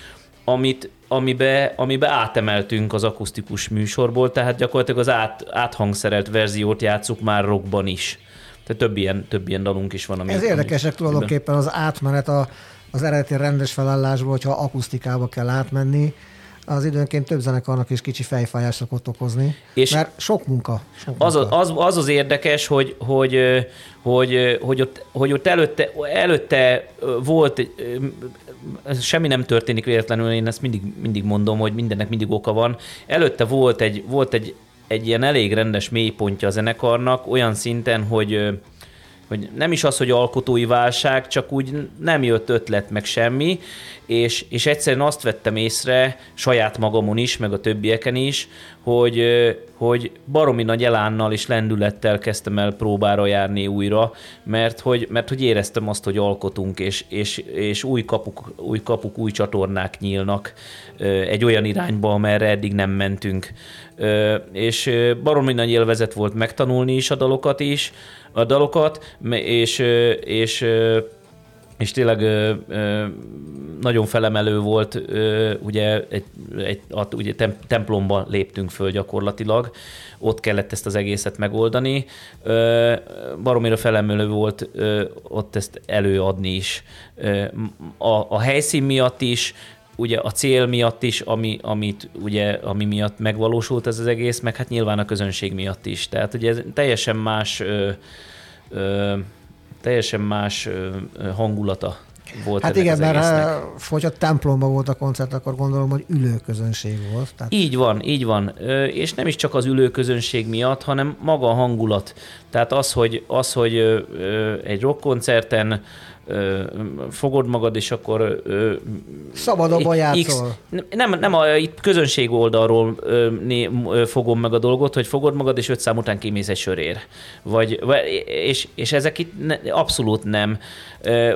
amit, amibe, amibe átemeltünk az akusztikus műsorból, tehát gyakorlatilag az át, áthangszerelt verziót játszuk már rockban is. Tehát több ilyen, több ilyen dalunk is van. Ami, Ez érdekesek tulajdonképpen az átmenet a, az eredeti rendes felállásból, hogyha akusztikába kell átmenni, az időnként több zenekarnak is kicsi fejfájás szokott okozni, és mert sok munka. Sok az, munka. Az, az az érdekes, hogy, hogy, hogy, hogy, ott, hogy ott előtte, előtte volt, semmi nem történik véletlenül, én ezt mindig, mindig mondom, hogy mindennek mindig oka van. Előtte volt egy, volt egy, egy ilyen elég rendes mélypontja a zenekarnak, olyan szinten, hogy hogy nem is az, hogy alkotói válság, csak úgy nem jött ötlet meg semmi, és, és egyszerűen azt vettem észre saját magamon is, meg a többieken is, hogy, hogy baromi nagy elánnal és lendülettel kezdtem el próbára járni újra, mert hogy, mert hogy éreztem azt, hogy alkotunk, és, és, és új, kapuk, új kapuk, új csatornák nyílnak egy olyan irányba, amerre eddig nem mentünk. És baromi nagy élvezet volt megtanulni is a dalokat is, a dalokat, és, és és tényleg nagyon felemelő volt, ugye, egy, egy, ugye tem, templomba léptünk föl gyakorlatilag, ott kellett ezt az egészet megoldani. Ö, baromira felemelő volt ott ezt előadni is. A, a helyszín miatt is, ugye a cél miatt is, ami, amit ugye, ami miatt megvalósult ez az egész, meg hát nyilván a közönség miatt is. Tehát ugye ez teljesen más ö, ö, teljesen más hangulata volt Hát igen, mert hogyha templomban volt a koncert, akkor gondolom, hogy ülőközönség volt. Tehát... Így van, így van. És nem is csak az ülőközönség miatt, hanem maga a hangulat. Tehát az, hogy, az, hogy egy rockkoncerten fogod magad, és akkor... Szabadabban játszol. nem, nem a itt közönség oldalról fogom meg a dolgot, hogy fogod magad, és öt szám után kimész egy sörér. Vagy, és, és ezek itt abszolút nem.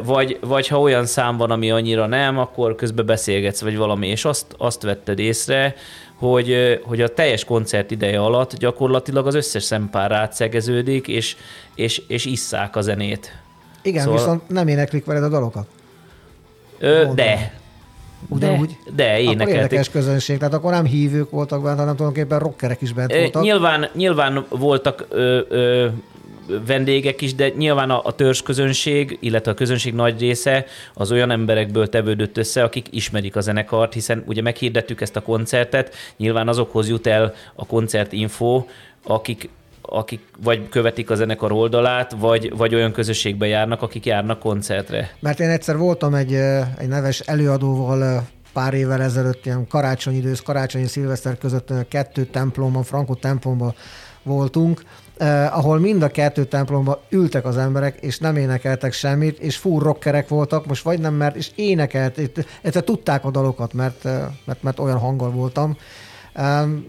Vagy, vagy ha olyan szám van, ami annyira nem, akkor közben beszélgetsz, vagy valami, és azt, azt vetted észre, hogy, hogy a teljes koncert ideje alatt gyakorlatilag az összes szempár átszegeződik, és, és, és isszák a zenét. Igen, szóval... viszont nem éneklik veled a dalokat. Ö, de. Ugyanúgy? De, de énekelték. Akkor érdekes közönség, tehát akkor nem hívők voltak bent, hanem tulajdonképpen rockerek is bent voltak. Nyilván, nyilván voltak ö, ö, vendégek is, de nyilván a, a törzs közönség, illetve a közönség nagy része az olyan emberekből tevődött össze, akik ismerik a zenekart, hiszen ugye meghirdettük ezt a koncertet, nyilván azokhoz jut el a koncertinfo, akik akik vagy követik a zenekar oldalát, vagy, vagy olyan közösségbe járnak, akik járnak koncertre. Mert én egyszer voltam egy, egy neves előadóval pár évvel ezelőtt, ilyen karácsonyi idősz, karácsonyi szilveszter között kettő templomban, Franco templomban voltunk, eh, ahol mind a kettő templomban ültek az emberek, és nem énekeltek semmit, és full rockerek voltak, most vagy nem mert, és énekelt, ezt tudták a dalokat, mert, mert, mert olyan hanggal voltam,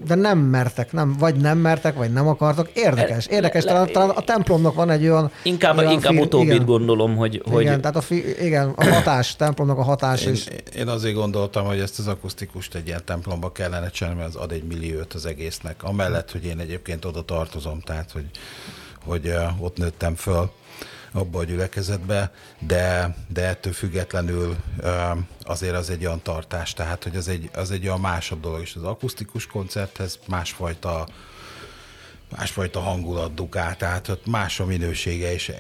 de nem mertek, nem, vagy nem mertek, vagy nem akartak. Érdekes, érdekes. Talán, talán a templomnak van egy olyan... Inkább, olyan inkább fi, utóbbit igen, gondolom, hogy... hogy... Igen, tehát a, fi, igen, a hatás, templomnak a hatás én, is. Én azért gondoltam, hogy ezt az akusztikust egy ilyen templomba kellene csinálni, mert az ad egy milliót az egésznek. Amellett, hogy én egyébként oda tartozom, tehát hogy, hogy ott nőttem föl abba a gyülekezetbe, de, de ettől függetlenül azért az egy olyan tartás, tehát hogy az egy, az egy olyan másabb dolog, és az akusztikus koncerthez másfajta másfajta hangulat dugál, tehát ott más a minősége, és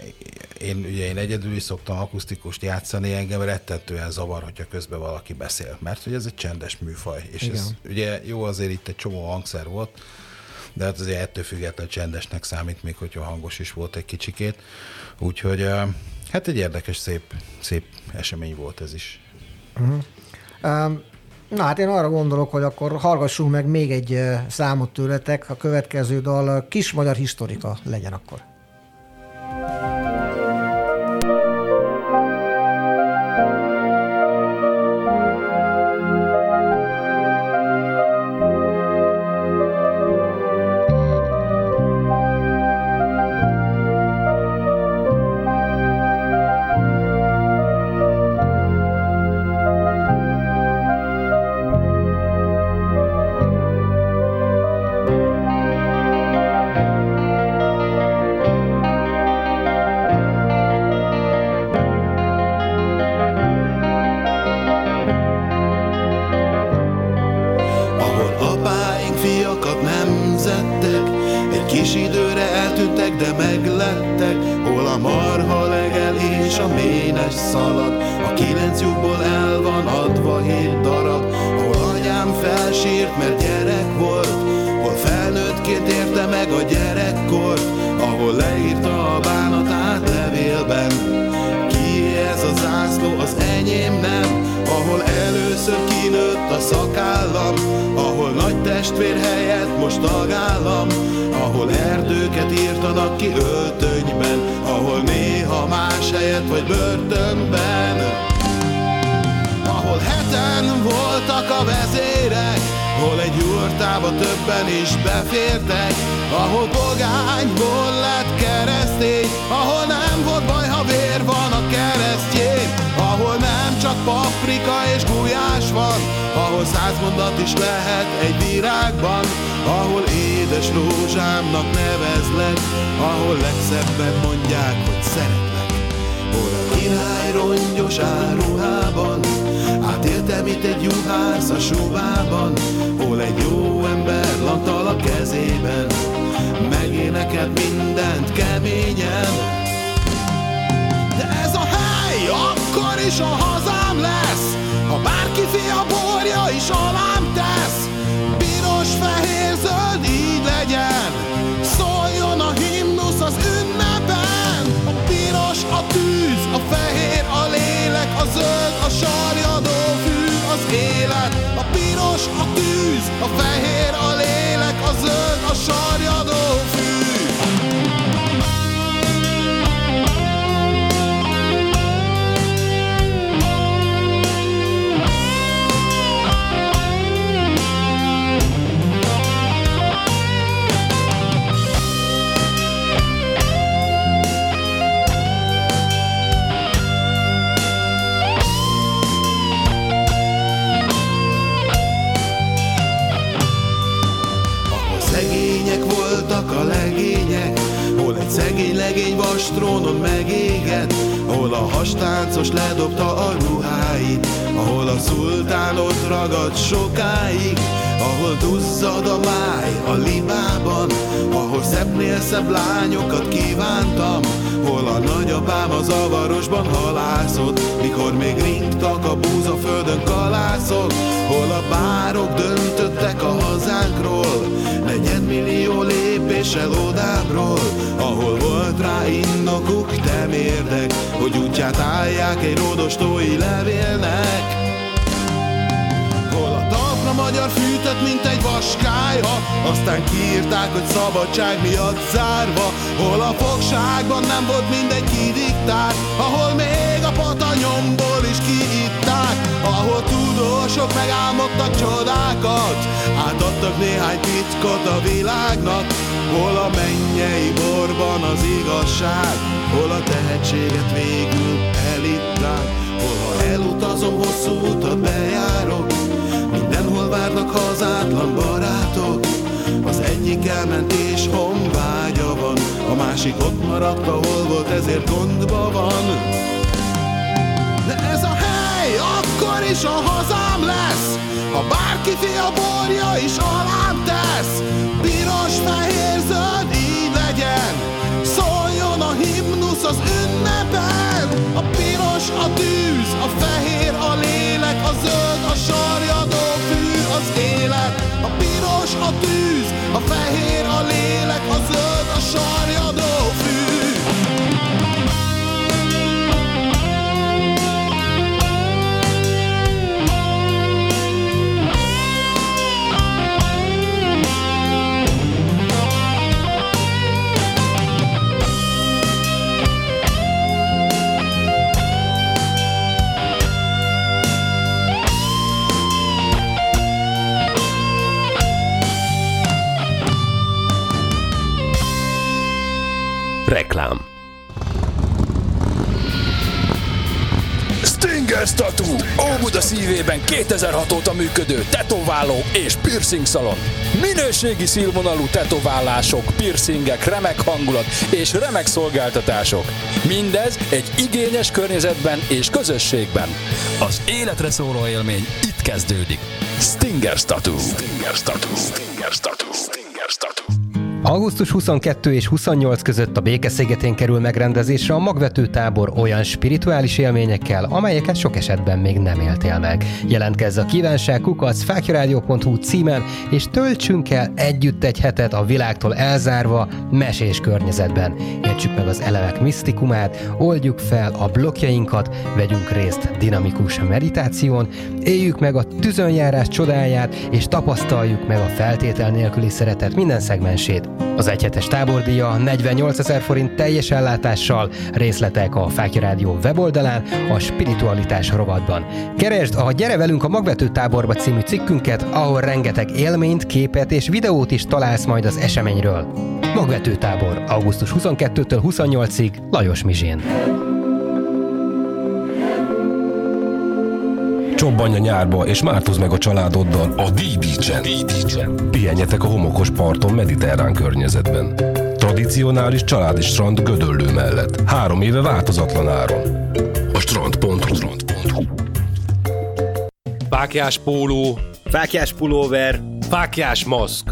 én, ugye én egyedül is szoktam akusztikust játszani, engem rettentően zavar, hogyha közben valaki beszél, mert hogy ez egy csendes műfaj, és Igen. ez ugye jó azért itt egy csomó hangszer volt, de hát azért ettől függetlenül csendesnek számít, még hogyha hangos is volt egy kicsikét. Úgyhogy hát egy érdekes, szép, szép esemény volt ez is. Uh-huh. Um, na hát én arra gondolok, hogy akkor hallgassunk meg még egy számot tőletek, a következő dal Kis Magyar Historika legyen akkor. is a hazám lesz Ha bárki fia borja is alám tesz. Piros, fehér, zöld, így legyen. Szóljon a himnusz az ünnepen A piros a tűz, a fehér a lélek A zöld a sarjadó fű az élet. A piros a tűz, a fehér hastáncos ledobta a ruháit, ahol a szultán ott ragad sokáig, ahol duzzad a máj a limában, ahol szebbnél szebb lányokat kívántam, hol a nagyapám az avarosban halászott, mikor még ringtak a búza földön kalászok, hol a bárok döntöttek a hazánkról, negyedmillió lépéssel odábról, ahol volt rá indokuk, te mérdek, hogy útját állják egy ródostói levélnek. Hol a talpra magyar fűtött, mint egy vaskája, Aztán kiírták, hogy szabadság miatt zárva Hol a fogságban nem volt mindegy kidiktált Ahol még a patanyomból is kiitták Ahol tudósok megálmodtak csodákat Átadtak néhány titkot a világnak. Hol a mennyei borban az igazság Hol a tehetséget végül elitták Hol ha elutazom, hosszú utat bejárok Mindenhol várnak hazátlan barátok. Az egyik elment és honvágya van A másik ott maradt, ahol volt, ezért gondba van akkor is a hazám lesz Ha bárki fia borja is alám tesz. Piros, fehér, zöld, így legyen. Szóljon a himnusz az ünnepen A piros a tűz, a fehér a lélek A zöld a sarjadó fű az élet. A piros a tűz, a fehér a lélek A zöld a sarjadó fű Stinger Tattoo! Óbuda szívében 2006 óta működő tetováló és piercing szalon. Minőségi színvonalú tetoválások, piercingek, remek hangulat és remek szolgáltatások. Mindez egy igényes környezetben és közösségben. Az életre szóló élmény itt kezdődik. Stinger Tattoo. Stinger Tattoo. Stinger Tattoo. Stinger Tattoo. Augusztus 22 és 28 között a Békeszigetén kerül megrendezésre a magvető tábor olyan spirituális élményekkel, amelyeket sok esetben még nem éltél meg. Jelentkezz a kívánság kukac fákjaradio.hu címen, és töltsünk el együtt egy hetet a világtól elzárva, mesés környezetben. Értsük meg az elemek misztikumát, oldjuk fel a blokkjainkat, vegyünk részt dinamikus meditáción, éljük meg a tüzönjárás csodáját, és tapasztaljuk meg a feltétel nélküli szeretet minden szegmensét. Az egyhetes tábordíja 48 ezer forint teljes ellátással, részletek a Fákja Rádió weboldalán, a spiritualitás rovatban. Keresd a Gyere velünk a Magvető táborba című cikkünket, ahol rengeteg élményt, képet és videót is találsz majd az eseményről. Magvető tábor, augusztus 22-től 28-ig, Lajos Mizsén. Csobbanj a nyárba, és mártozz meg a családoddal a D-Beach-en. Pihenjetek a homokos parton mediterrán környezetben. Tradicionális családi strand Gödöllő mellett. Három éve változatlan áron. A strand.hu strand.hu Fákjás póló, Fákjás pulóver, fákjás maszk,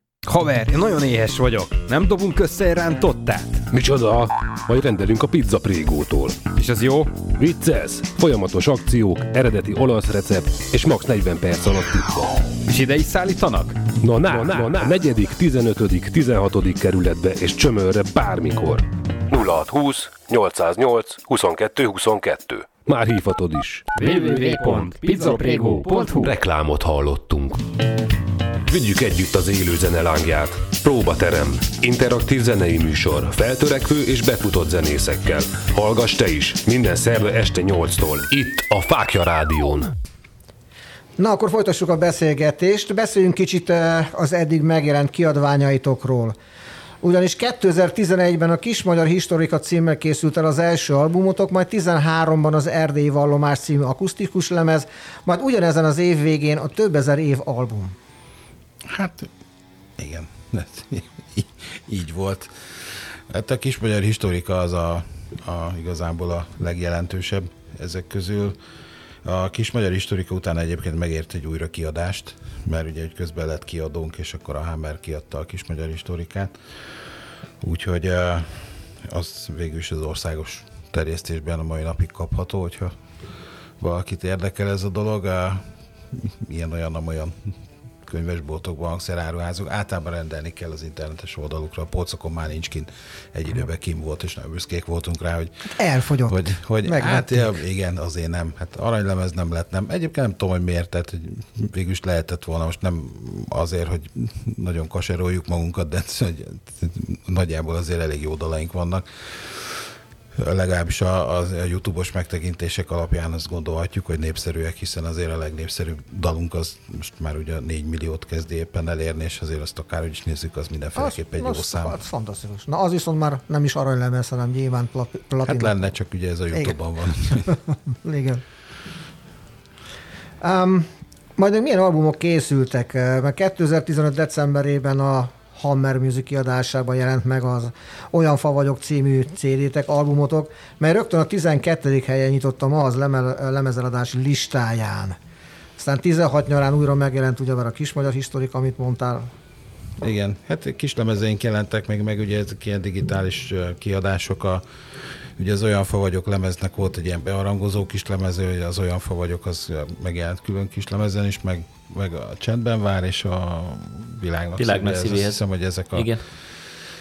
Haver, én nagyon éhes vagyok. Nem dobunk össze egy rántottát? Micsoda? Majd rendelünk a pizza prégótól. És az jó? Vicces, folyamatos akciók, eredeti olasz recept és max 40 perc alatt pizza. És ide is szállítanak? Na, na, na, na, na. negyedik, 15., 16. kerületbe és csömörre bármikor. 0620 808 22 22. Már hívhatod is. www.pizzaprego.hu Reklámot hallottunk. Vigyük együtt az élő zene lángját. Próbaterem. Interaktív zenei műsor. Feltörekvő és befutott zenészekkel. Hallgass te is. Minden szerve este 8-tól. Itt a Fákja Rádión. Na, akkor folytassuk a beszélgetést. Beszéljünk kicsit az eddig megjelent kiadványaitokról. Ugyanis 2011-ben a Kis Magyar Historika címmel készült el az első albumotok, majd 13-ban az Erdélyi Vallomás című akusztikus lemez, majd ugyanezen az év végén a több ezer év album. Hát igen, ez í- így volt. Hát a kis magyar historika az a, a igazából a legjelentősebb ezek közül. A kis magyar historika után egyébként megért egy újra kiadást, mert ugye egy közben lett kiadónk, és akkor a Hammer kiadta a kis magyar historikát. Úgyhogy az végül is az országos terjesztésben a mai napig kapható, hogyha valakit érdekel ez a dolog. Ilyen-olyan, olyan könyvesboltokban, hangszeráruházok, általában rendelni kell az internetes oldalukra. A polcokon már nincs kint. Egy időben kim volt, és nagyon büszkék voltunk rá, hogy... Elfogyott. Hogy, hogy hát ja, igen, azért nem. Hát aranylemez nem lett, nem. Egyébként nem tudom, hogy miért, tehát hogy végül is lehetett volna. Most nem azért, hogy nagyon kaseroljuk magunkat, de hogy nagyjából azért elég jó dalaink vannak legalábbis a, a, a YouTube-os megtekintések alapján azt gondolhatjuk, hogy népszerűek, hiszen azért a legnépszerűbb dalunk az most már ugye 4 milliót kezdi éppen elérni, és azért azt akárhogy is nézzük, az mindenféleképpen egy jó az, szám. Az fantasztikus. Na az viszont már nem is aranylemez, hanem nyilván platina. Hát lenne, csak ugye ez a YouTube-ban van. Igen. Um, majd milyen albumok készültek? Mert 2015. decemberében a Hammer Music kiadásában jelent meg az Olyan fa vagyok című CD-tek, albumotok, mely rögtön a 12. helyen nyitotta ma az lemezeladási listáján. Aztán 16 nyarán újra megjelent ugyebár a Kismagyar Historik, amit mondtál. Igen, hát kis lemezeink jelentek meg, meg ugye ezek ilyen digitális kiadások a Ugye az olyan fa vagyok lemeznek volt egy ilyen bearangozó kis lemező, hogy az olyan fa vagyok, az megjelent külön kis lemezen is, meg, meg a csendben vár, és a világnak, világnak szívéhez. Azt hiszem, hogy ezek a, Igen.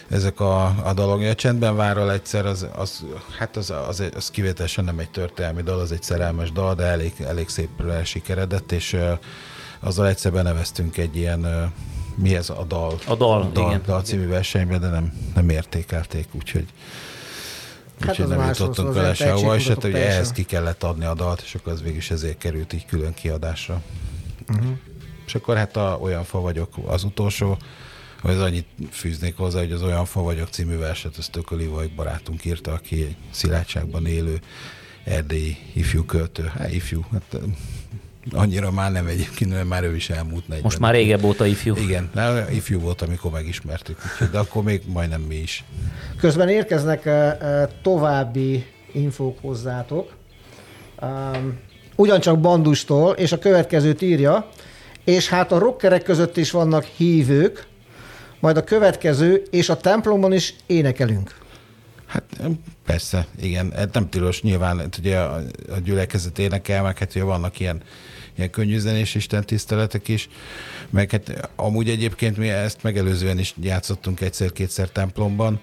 ezek a, a dalok. A csendben várral egyszer, az, az, hát az, az, az kivételesen nem egy történelmi dal, az egy szerelmes dal, de elég, elég szép sikeredett, és azzal egyszer beneveztünk egy ilyen mi ez a dal? A dal, dal, igen. dal című versenyben, de nem, nem értékelték, úgyhogy Hát Úgyhogy nem jutottunk vele sehova, és hát ugye ehhez ki kellett adni a dalt, és akkor az végül is ezért került így külön kiadásra. Uh-huh. És akkor hát a Olyan fa vagyok az utolsó, hogy az annyit fűznék hozzá, hogy az Olyan fa vagyok című verset, az Tököli vagy barátunk írta, aki egy szilárdságban élő erdélyi ifjú költő. Hát ifjú, hát annyira már nem egyébként, mert már ő is elmúlt 40. Most már régebb óta ifjú. Igen, ifjú volt, amikor megismertük, de akkor még majdnem mi is. Közben érkeznek további infók hozzátok. Ugyancsak Bandustól, és a következőt írja, és hát a rockerek között is vannak hívők, majd a következő, és a templomban is énekelünk. Hát persze, igen. Hát nem tilos nyilván, hát ugye a, a gyülekezet énekel, meg hát ugye vannak ilyen ilyen könnyűzenés Isten tiszteletek is, meg hát amúgy egyébként mi ezt megelőzően is játszottunk egyszer-kétszer templomban,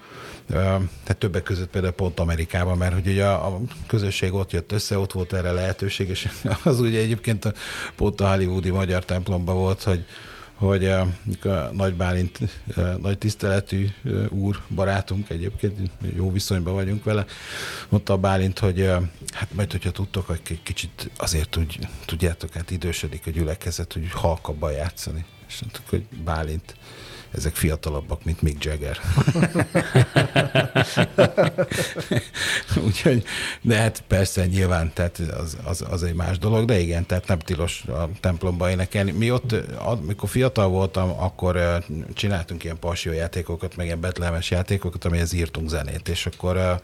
tehát többek között például pont Amerikában, mert hogy ugye a, a közösség ott jött össze, ott volt erre lehetőség, és az ugye egyébként pont a hollywoodi magyar templomban volt, hogy hogy a Nagy Bálint nagy tiszteletű úr, barátunk egyébként, jó viszonyban vagyunk vele, mondta a Bálint, hogy hát majd, hogyha tudtok, hogy kicsit azért úgy, tudjátok, hát idősödik a gyülekezet, hogy halkabban játszani. És mondtuk, hogy Bálint, ezek fiatalabbak, mint Mick Jagger. Úgyhogy, de hát persze nyilván, tehát az, az, az, egy más dolog, de igen, tehát nem tilos a templomba énekelni. Mi ott, amikor fiatal voltam, akkor csináltunk ilyen passió játékokat, meg ilyen betlemes játékokat, amihez írtunk zenét, és akkor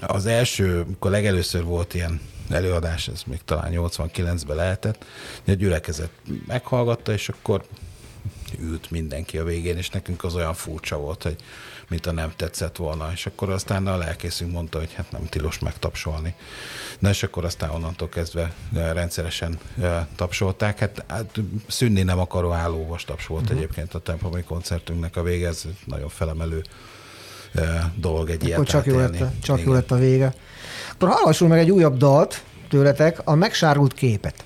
az első, amikor legelőször volt ilyen előadás, ez még talán 89-ben lehetett, a gyülekezet meghallgatta, és akkor ült mindenki a végén, és nekünk az olyan furcsa volt, hogy mint a nem tetszett volna. És akkor aztán a lelkészünk mondta, hogy hát nem tilos megtapsolni. Na és akkor aztán onnantól kezdve rendszeresen tapsolták. Hát, hát szűnni nem akaró állóvas taps volt uh-huh. egyébként a templomi koncertünknek a vége, ez nagyon felemelő dolog egy ilyet csak jó, lett, csak jó lett a vége. Akkor hallgassunk meg egy újabb dalt tőletek, a megsárult képet.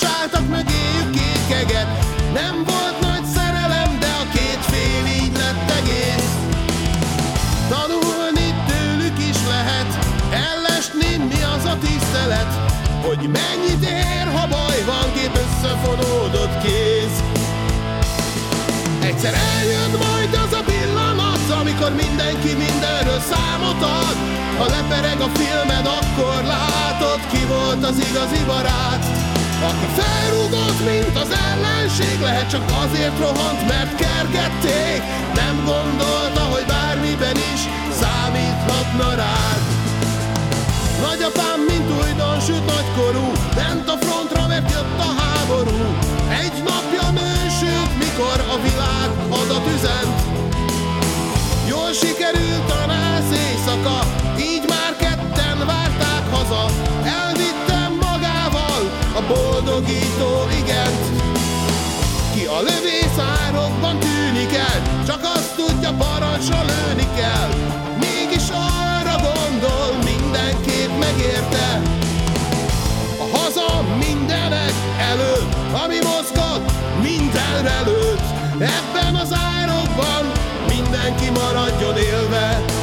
Sáltak meg éjük Nem volt nagy szerelem, de a két fél így lett egész. Tanulni tőlük is lehet Ellesni mi az a tisztelet Hogy mennyit ér, ha baj van Két összefonódott kéz. Egyszer eljön majd az a pillanat Amikor mindenki mindenről számot ad. Ha lepereg a filmed, akkor látod Ki volt az igazi barát. Aki felrúgott, mint az ellenség, lehet csak azért rohant, mert kergették. Nem gondolta, hogy bármiben is számíthatna rád. Nagyapám, mint újdonsült nagykorú, ment a frontra, mert jött a háború. Egy napja nősült, mikor a világ adat üzent. Jól sikerült a nász éjszaka, így már ketten várták haza. A boldogító igent. Ki a lövész árokban tűnik el, csak azt tudja parancsra lőni kell. Mégis arra gondol, mindenképp megérte. A haza mindenek előtt, ami mozgat, mindenre lőtt. Ebben az árokban mindenki maradjon élve.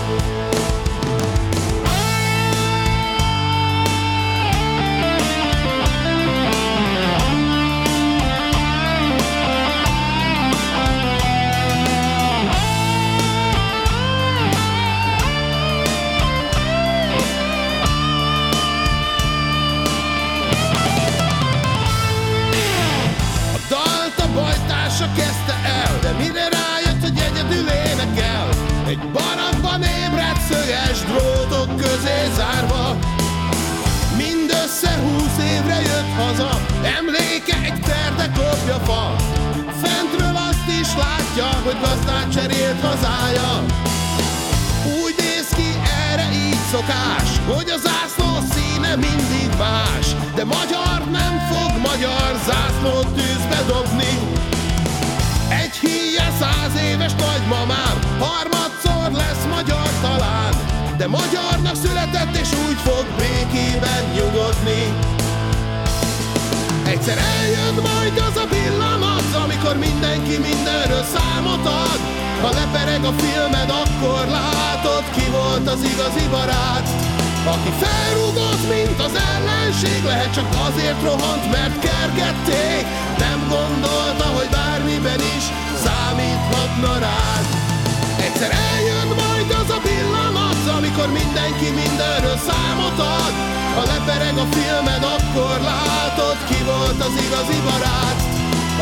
Egy barakban ébredt szöges drótok közé zárva. Mindössze húsz évre jött haza, emléke egy terde kopja fa. Fentről azt is látja, hogy gazdát cserélt hazája. Úgy néz ki erre így szokás, hogy az zászló színe mindig más. De magyar nem fog magyar zászlót tűzbe dobni. De magyarnak született és úgy fog békében nyugodni. Egyszer eljön majd az a pillanat, amikor mindenki mindenről számot ad. Ha lepereg a filmed, akkor látod, ki volt az igazi barát. Aki felrúgott, mint az ellenség, lehet csak azért rohant, mert kergették. Nem gondolta, hogy bármiben is számíthatna rád. Egyszer eljön majd az a pillanat, amikor mindenki mindenről számot ad. Ha lepereg a filmed, akkor látod, ki volt az igazi barát.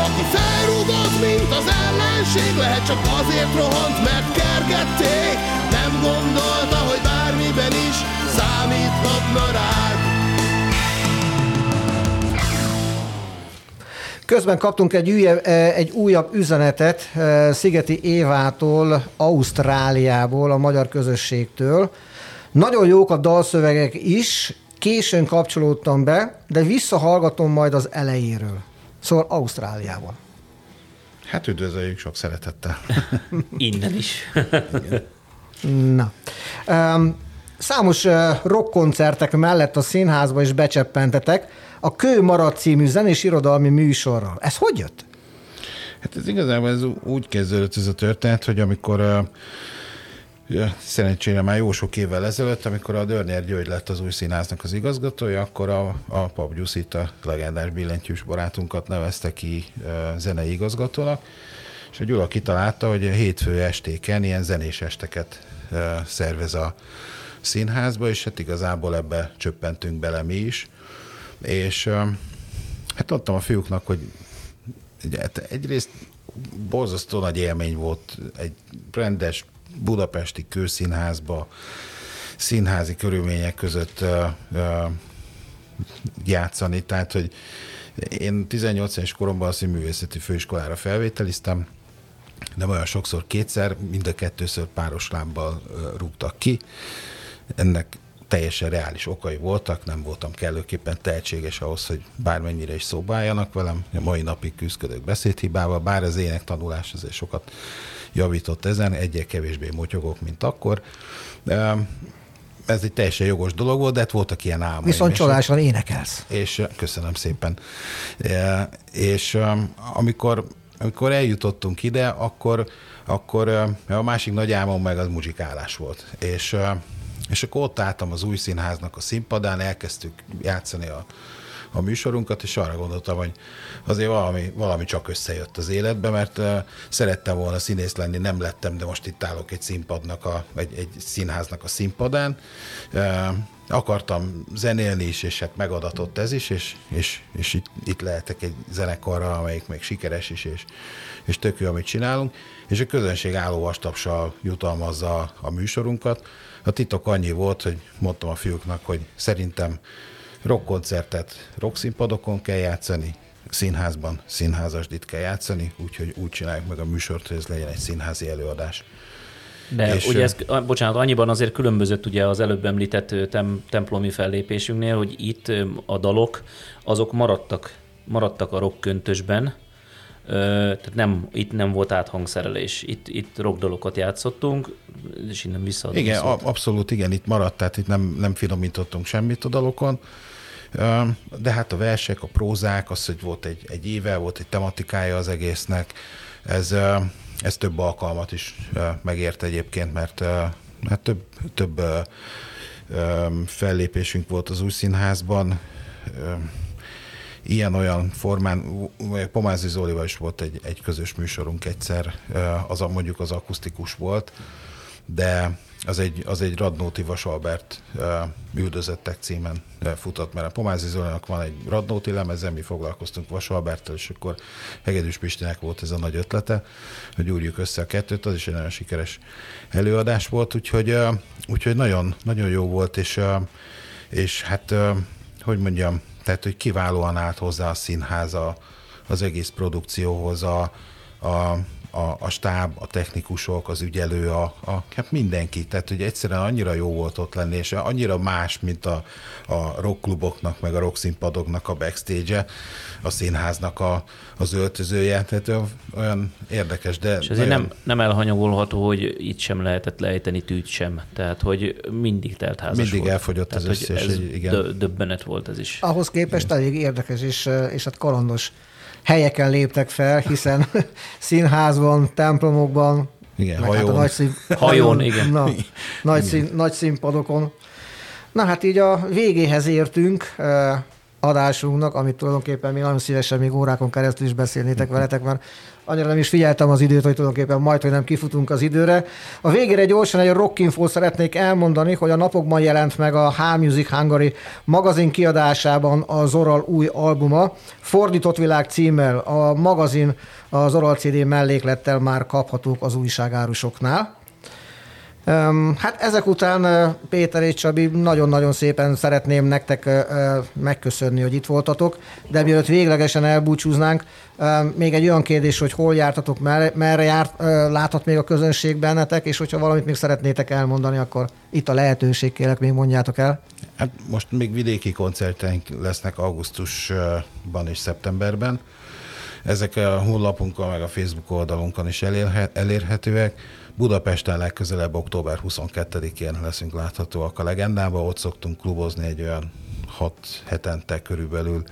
Aki felrúgott, mint az ellenség, lehet csak azért rohant, mert kergették. Nem gondolta, hogy bármiben is számíthatna rád. Közben kaptunk egy, üje, egy újabb üzenetet eh, Szigeti Évától, Ausztráliából, a magyar közösségtől. Nagyon jók a dalszövegek is, későn kapcsolódtam be, de visszahallgatom majd az elejéről. Szóval Ausztráliában. Hát üdvözöljük sok szeretettel. Innen is. Na. Um, számos uh, rockkoncertek mellett a színházba is becseppentetek a Kő Marad című zenés irodalmi műsorral. Ez hogy jött? Hát ez igazából ez úgy kezdődött ez a történet, hogy amikor uh, Ja, szerencsére már jó sok évvel ezelőtt, amikor a Dörner György lett az új színháznak az igazgatója, akkor a, a Pap Gyuszit, a legendás billentyűs barátunkat nevezte ki uh, zenei igazgatónak, és a Gyula kitalálta, hogy hétfő estéken ilyen zenés esteket szervez a színházba, és hát igazából ebbe csöppentünk bele mi is. És hát adtam a fiúknak, hogy hát egyrészt borzasztó nagy élmény volt egy rendes budapesti kőszínházba, színházi körülmények között játszani. Tehát, hogy én 18 éves koromban a színművészeti főiskolára felvételiztem, de olyan sokszor kétszer, mind a kettőször páros lábbal rúgtak ki. Ennek teljesen reális okai voltak, nem voltam kellőképpen tehetséges ahhoz, hogy bármennyire is szóba álljanak velem. A mai napig küzdök beszédhibával, bár az ének tanulás azért sokat javított ezen, egyre kevésbé motyogok, mint akkor. Ez egy teljesen jogos dolog volt, de hát voltak ilyen álmaim. Viszont csodásan énekelsz. És köszönöm szépen. És amikor, amikor eljutottunk ide, akkor, akkor a másik nagy álmom meg az muzsikálás volt. És és akkor ott álltam az új színháznak a színpadán, elkezdtük játszani a a műsorunkat, és arra gondoltam, hogy azért valami, valami csak összejött az életbe, mert szerettem volna színész lenni, nem lettem, de most itt állok egy színpadnak, a, egy, egy színháznak a színpadán. Akartam zenélni is, és hát megadatott ez is, és, és, és itt, itt lehetek egy zenekarra, amelyik még sikeres is, és, és tök jó, amit csinálunk, és a közönség álló vastapsal jutalmazza a műsorunkat. A titok annyi volt, hogy mondtam a fiúknak, hogy szerintem rockkoncertet rockszínpadokon kell játszani, színházban színházasdit kell játszani, úgyhogy úgy csináljuk meg a műsort, hogy ez legyen egy színházi előadás. De és ugye ez, bocsánat, annyiban azért különbözött ugye az előbb említett tem, templomi fellépésünknél, hogy itt a dalok, azok maradtak, maradtak a rockköntösben, tehát nem, itt nem volt áthangszerelés, itt, itt rockdalokat játszottunk, és innen visszaadom. Igen, a, abszolút igen, itt maradt, tehát itt nem, nem finomítottunk semmit a dalokon, de hát a versek, a prózák, az, hogy volt egy, egy éve, volt egy tematikája az egésznek, ez, ez több alkalmat is megért egyébként, mert hát több, több fellépésünk volt az új színházban, ilyen-olyan formán, Pomázi Zolival is volt egy, egy közös műsorunk egyszer, az a mondjuk az akusztikus volt, de az egy, az egy Radnóti Vasalbert uh, üldözöttek címen futott, mert a Pomázi Zolinak van egy Radnóti lemeze, mi foglalkoztunk Vasalberttel, és akkor Hegedűs Pistinek volt ez a nagy ötlete, hogy úrjuk össze a kettőt, az is egy nagyon sikeres előadás volt, úgyhogy, úgyhogy nagyon, nagyon jó volt, és, és hát, hogy mondjam, tehát, hogy kiválóan állt hozzá a színház a, az egész produkcióhoz, a, a, a, a stáb, a technikusok, az ügyelő, a, a, hát mindenki. Tehát, hogy egyszerűen annyira jó volt ott lenni, és annyira más, mint a, a rockkluboknak, meg a rockszínpadoknak a backstage-e, a színháznak a, az öltözője. Tehát olyan érdekes, de És azért nagyon... nem, nem elhanyagolható, hogy itt sem lehetett lejteni tűt sem. Tehát, hogy mindig telt házas Mindig volt. elfogyott Tehát, az összes. Ez igen. döbbenet volt ez is. Ahhoz képest elég érdekes és, és hát kalandos helyeken léptek fel, hiszen színházban, templomokban, igen, meg hajón. Hát a nagy szín, hajón, igen. Na, nagy, szín, nagy színpadokon. Na hát így a végéhez értünk adásunknak, amit tulajdonképpen mi nagyon szívesen még órákon keresztül is beszélnétek veletek, mert annyira nem is figyeltem az időt, hogy tulajdonképpen majd, hogy nem kifutunk az időre. A végére gyorsan egy rockinfót szeretnék elmondani, hogy a napokban jelent meg a H-Music Hungary magazin kiadásában a Zoral új albuma, Fordított világ címmel. A magazin az Zoral CD melléklettel már kaphatók az újságárusoknál. Hát ezek után Péter és Csabi, nagyon-nagyon szépen szeretném nektek megköszönni, hogy itt voltatok, de mielőtt véglegesen elbúcsúznánk, még egy olyan kérdés, hogy hol jártatok, merre járt, láthat még a közönség bennetek, és hogyha valamit még szeretnétek elmondani, akkor itt a lehetőség, kérek, még mondjátok el. Hát most még vidéki koncerteink lesznek augusztusban és szeptemberben. Ezek a honlapunkon, meg a Facebook oldalunkon is elérhetőek. Budapesten legközelebb október 22-én leszünk láthatóak a legendában, ott szoktunk klubozni egy olyan 6 hetente körülbelül,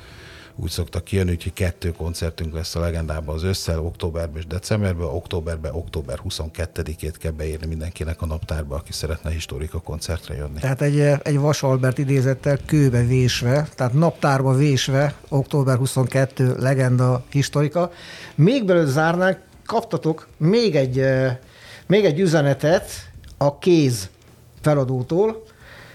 úgy szoktak kijönni, úgyhogy kettő koncertünk lesz a legendában az ősszel, októberben és decemberben, októberben, október 22-ét kell beírni mindenkinek a naptárba, aki szeretne historika koncertre jönni. Tehát egy, egy Vasalbert idézettel kőbe vésve, tehát naptárba vésve, október 22 legenda historika. Még belőtt zárnánk, kaptatok még egy még egy üzenetet a kéz feladótól.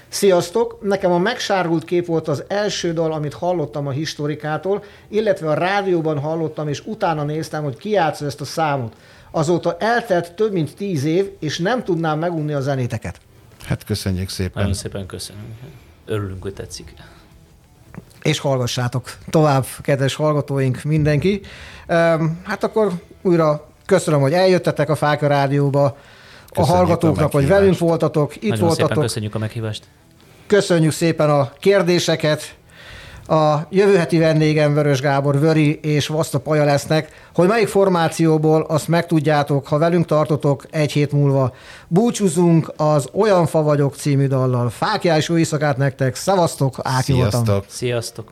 Sziasztok! Nekem a megsárgult kép volt az első dal, amit hallottam a historikától, illetve a rádióban hallottam, és utána néztem, hogy ki játszol ezt a számot. Azóta eltelt több mint tíz év, és nem tudnám megunni a zenéteket. Hát köszönjük szépen. Nagyon szépen köszönöm. Örülünk, hogy tetszik. És hallgassátok tovább, kedves hallgatóink, mindenki. Hát akkor újra Köszönöm, hogy eljöttetek a Fáka Rádióba, Köszönjük a hallgatóknak, a hogy velünk voltatok, itt Nagyon voltatok. Szépen köszönjük a meghívást. Köszönjük szépen a kérdéseket. A jövő heti vendégem Vörös Gábor Vöri és Vaszta Paja lesznek, hogy melyik formációból azt megtudjátok, ha velünk tartotok egy hét múlva. Búcsúzunk az Olyan fa vagyok című dallal. Fákjás jó éjszakát nektek, szevasztok, átnyugodtan. Sziasztok. Sziasztok.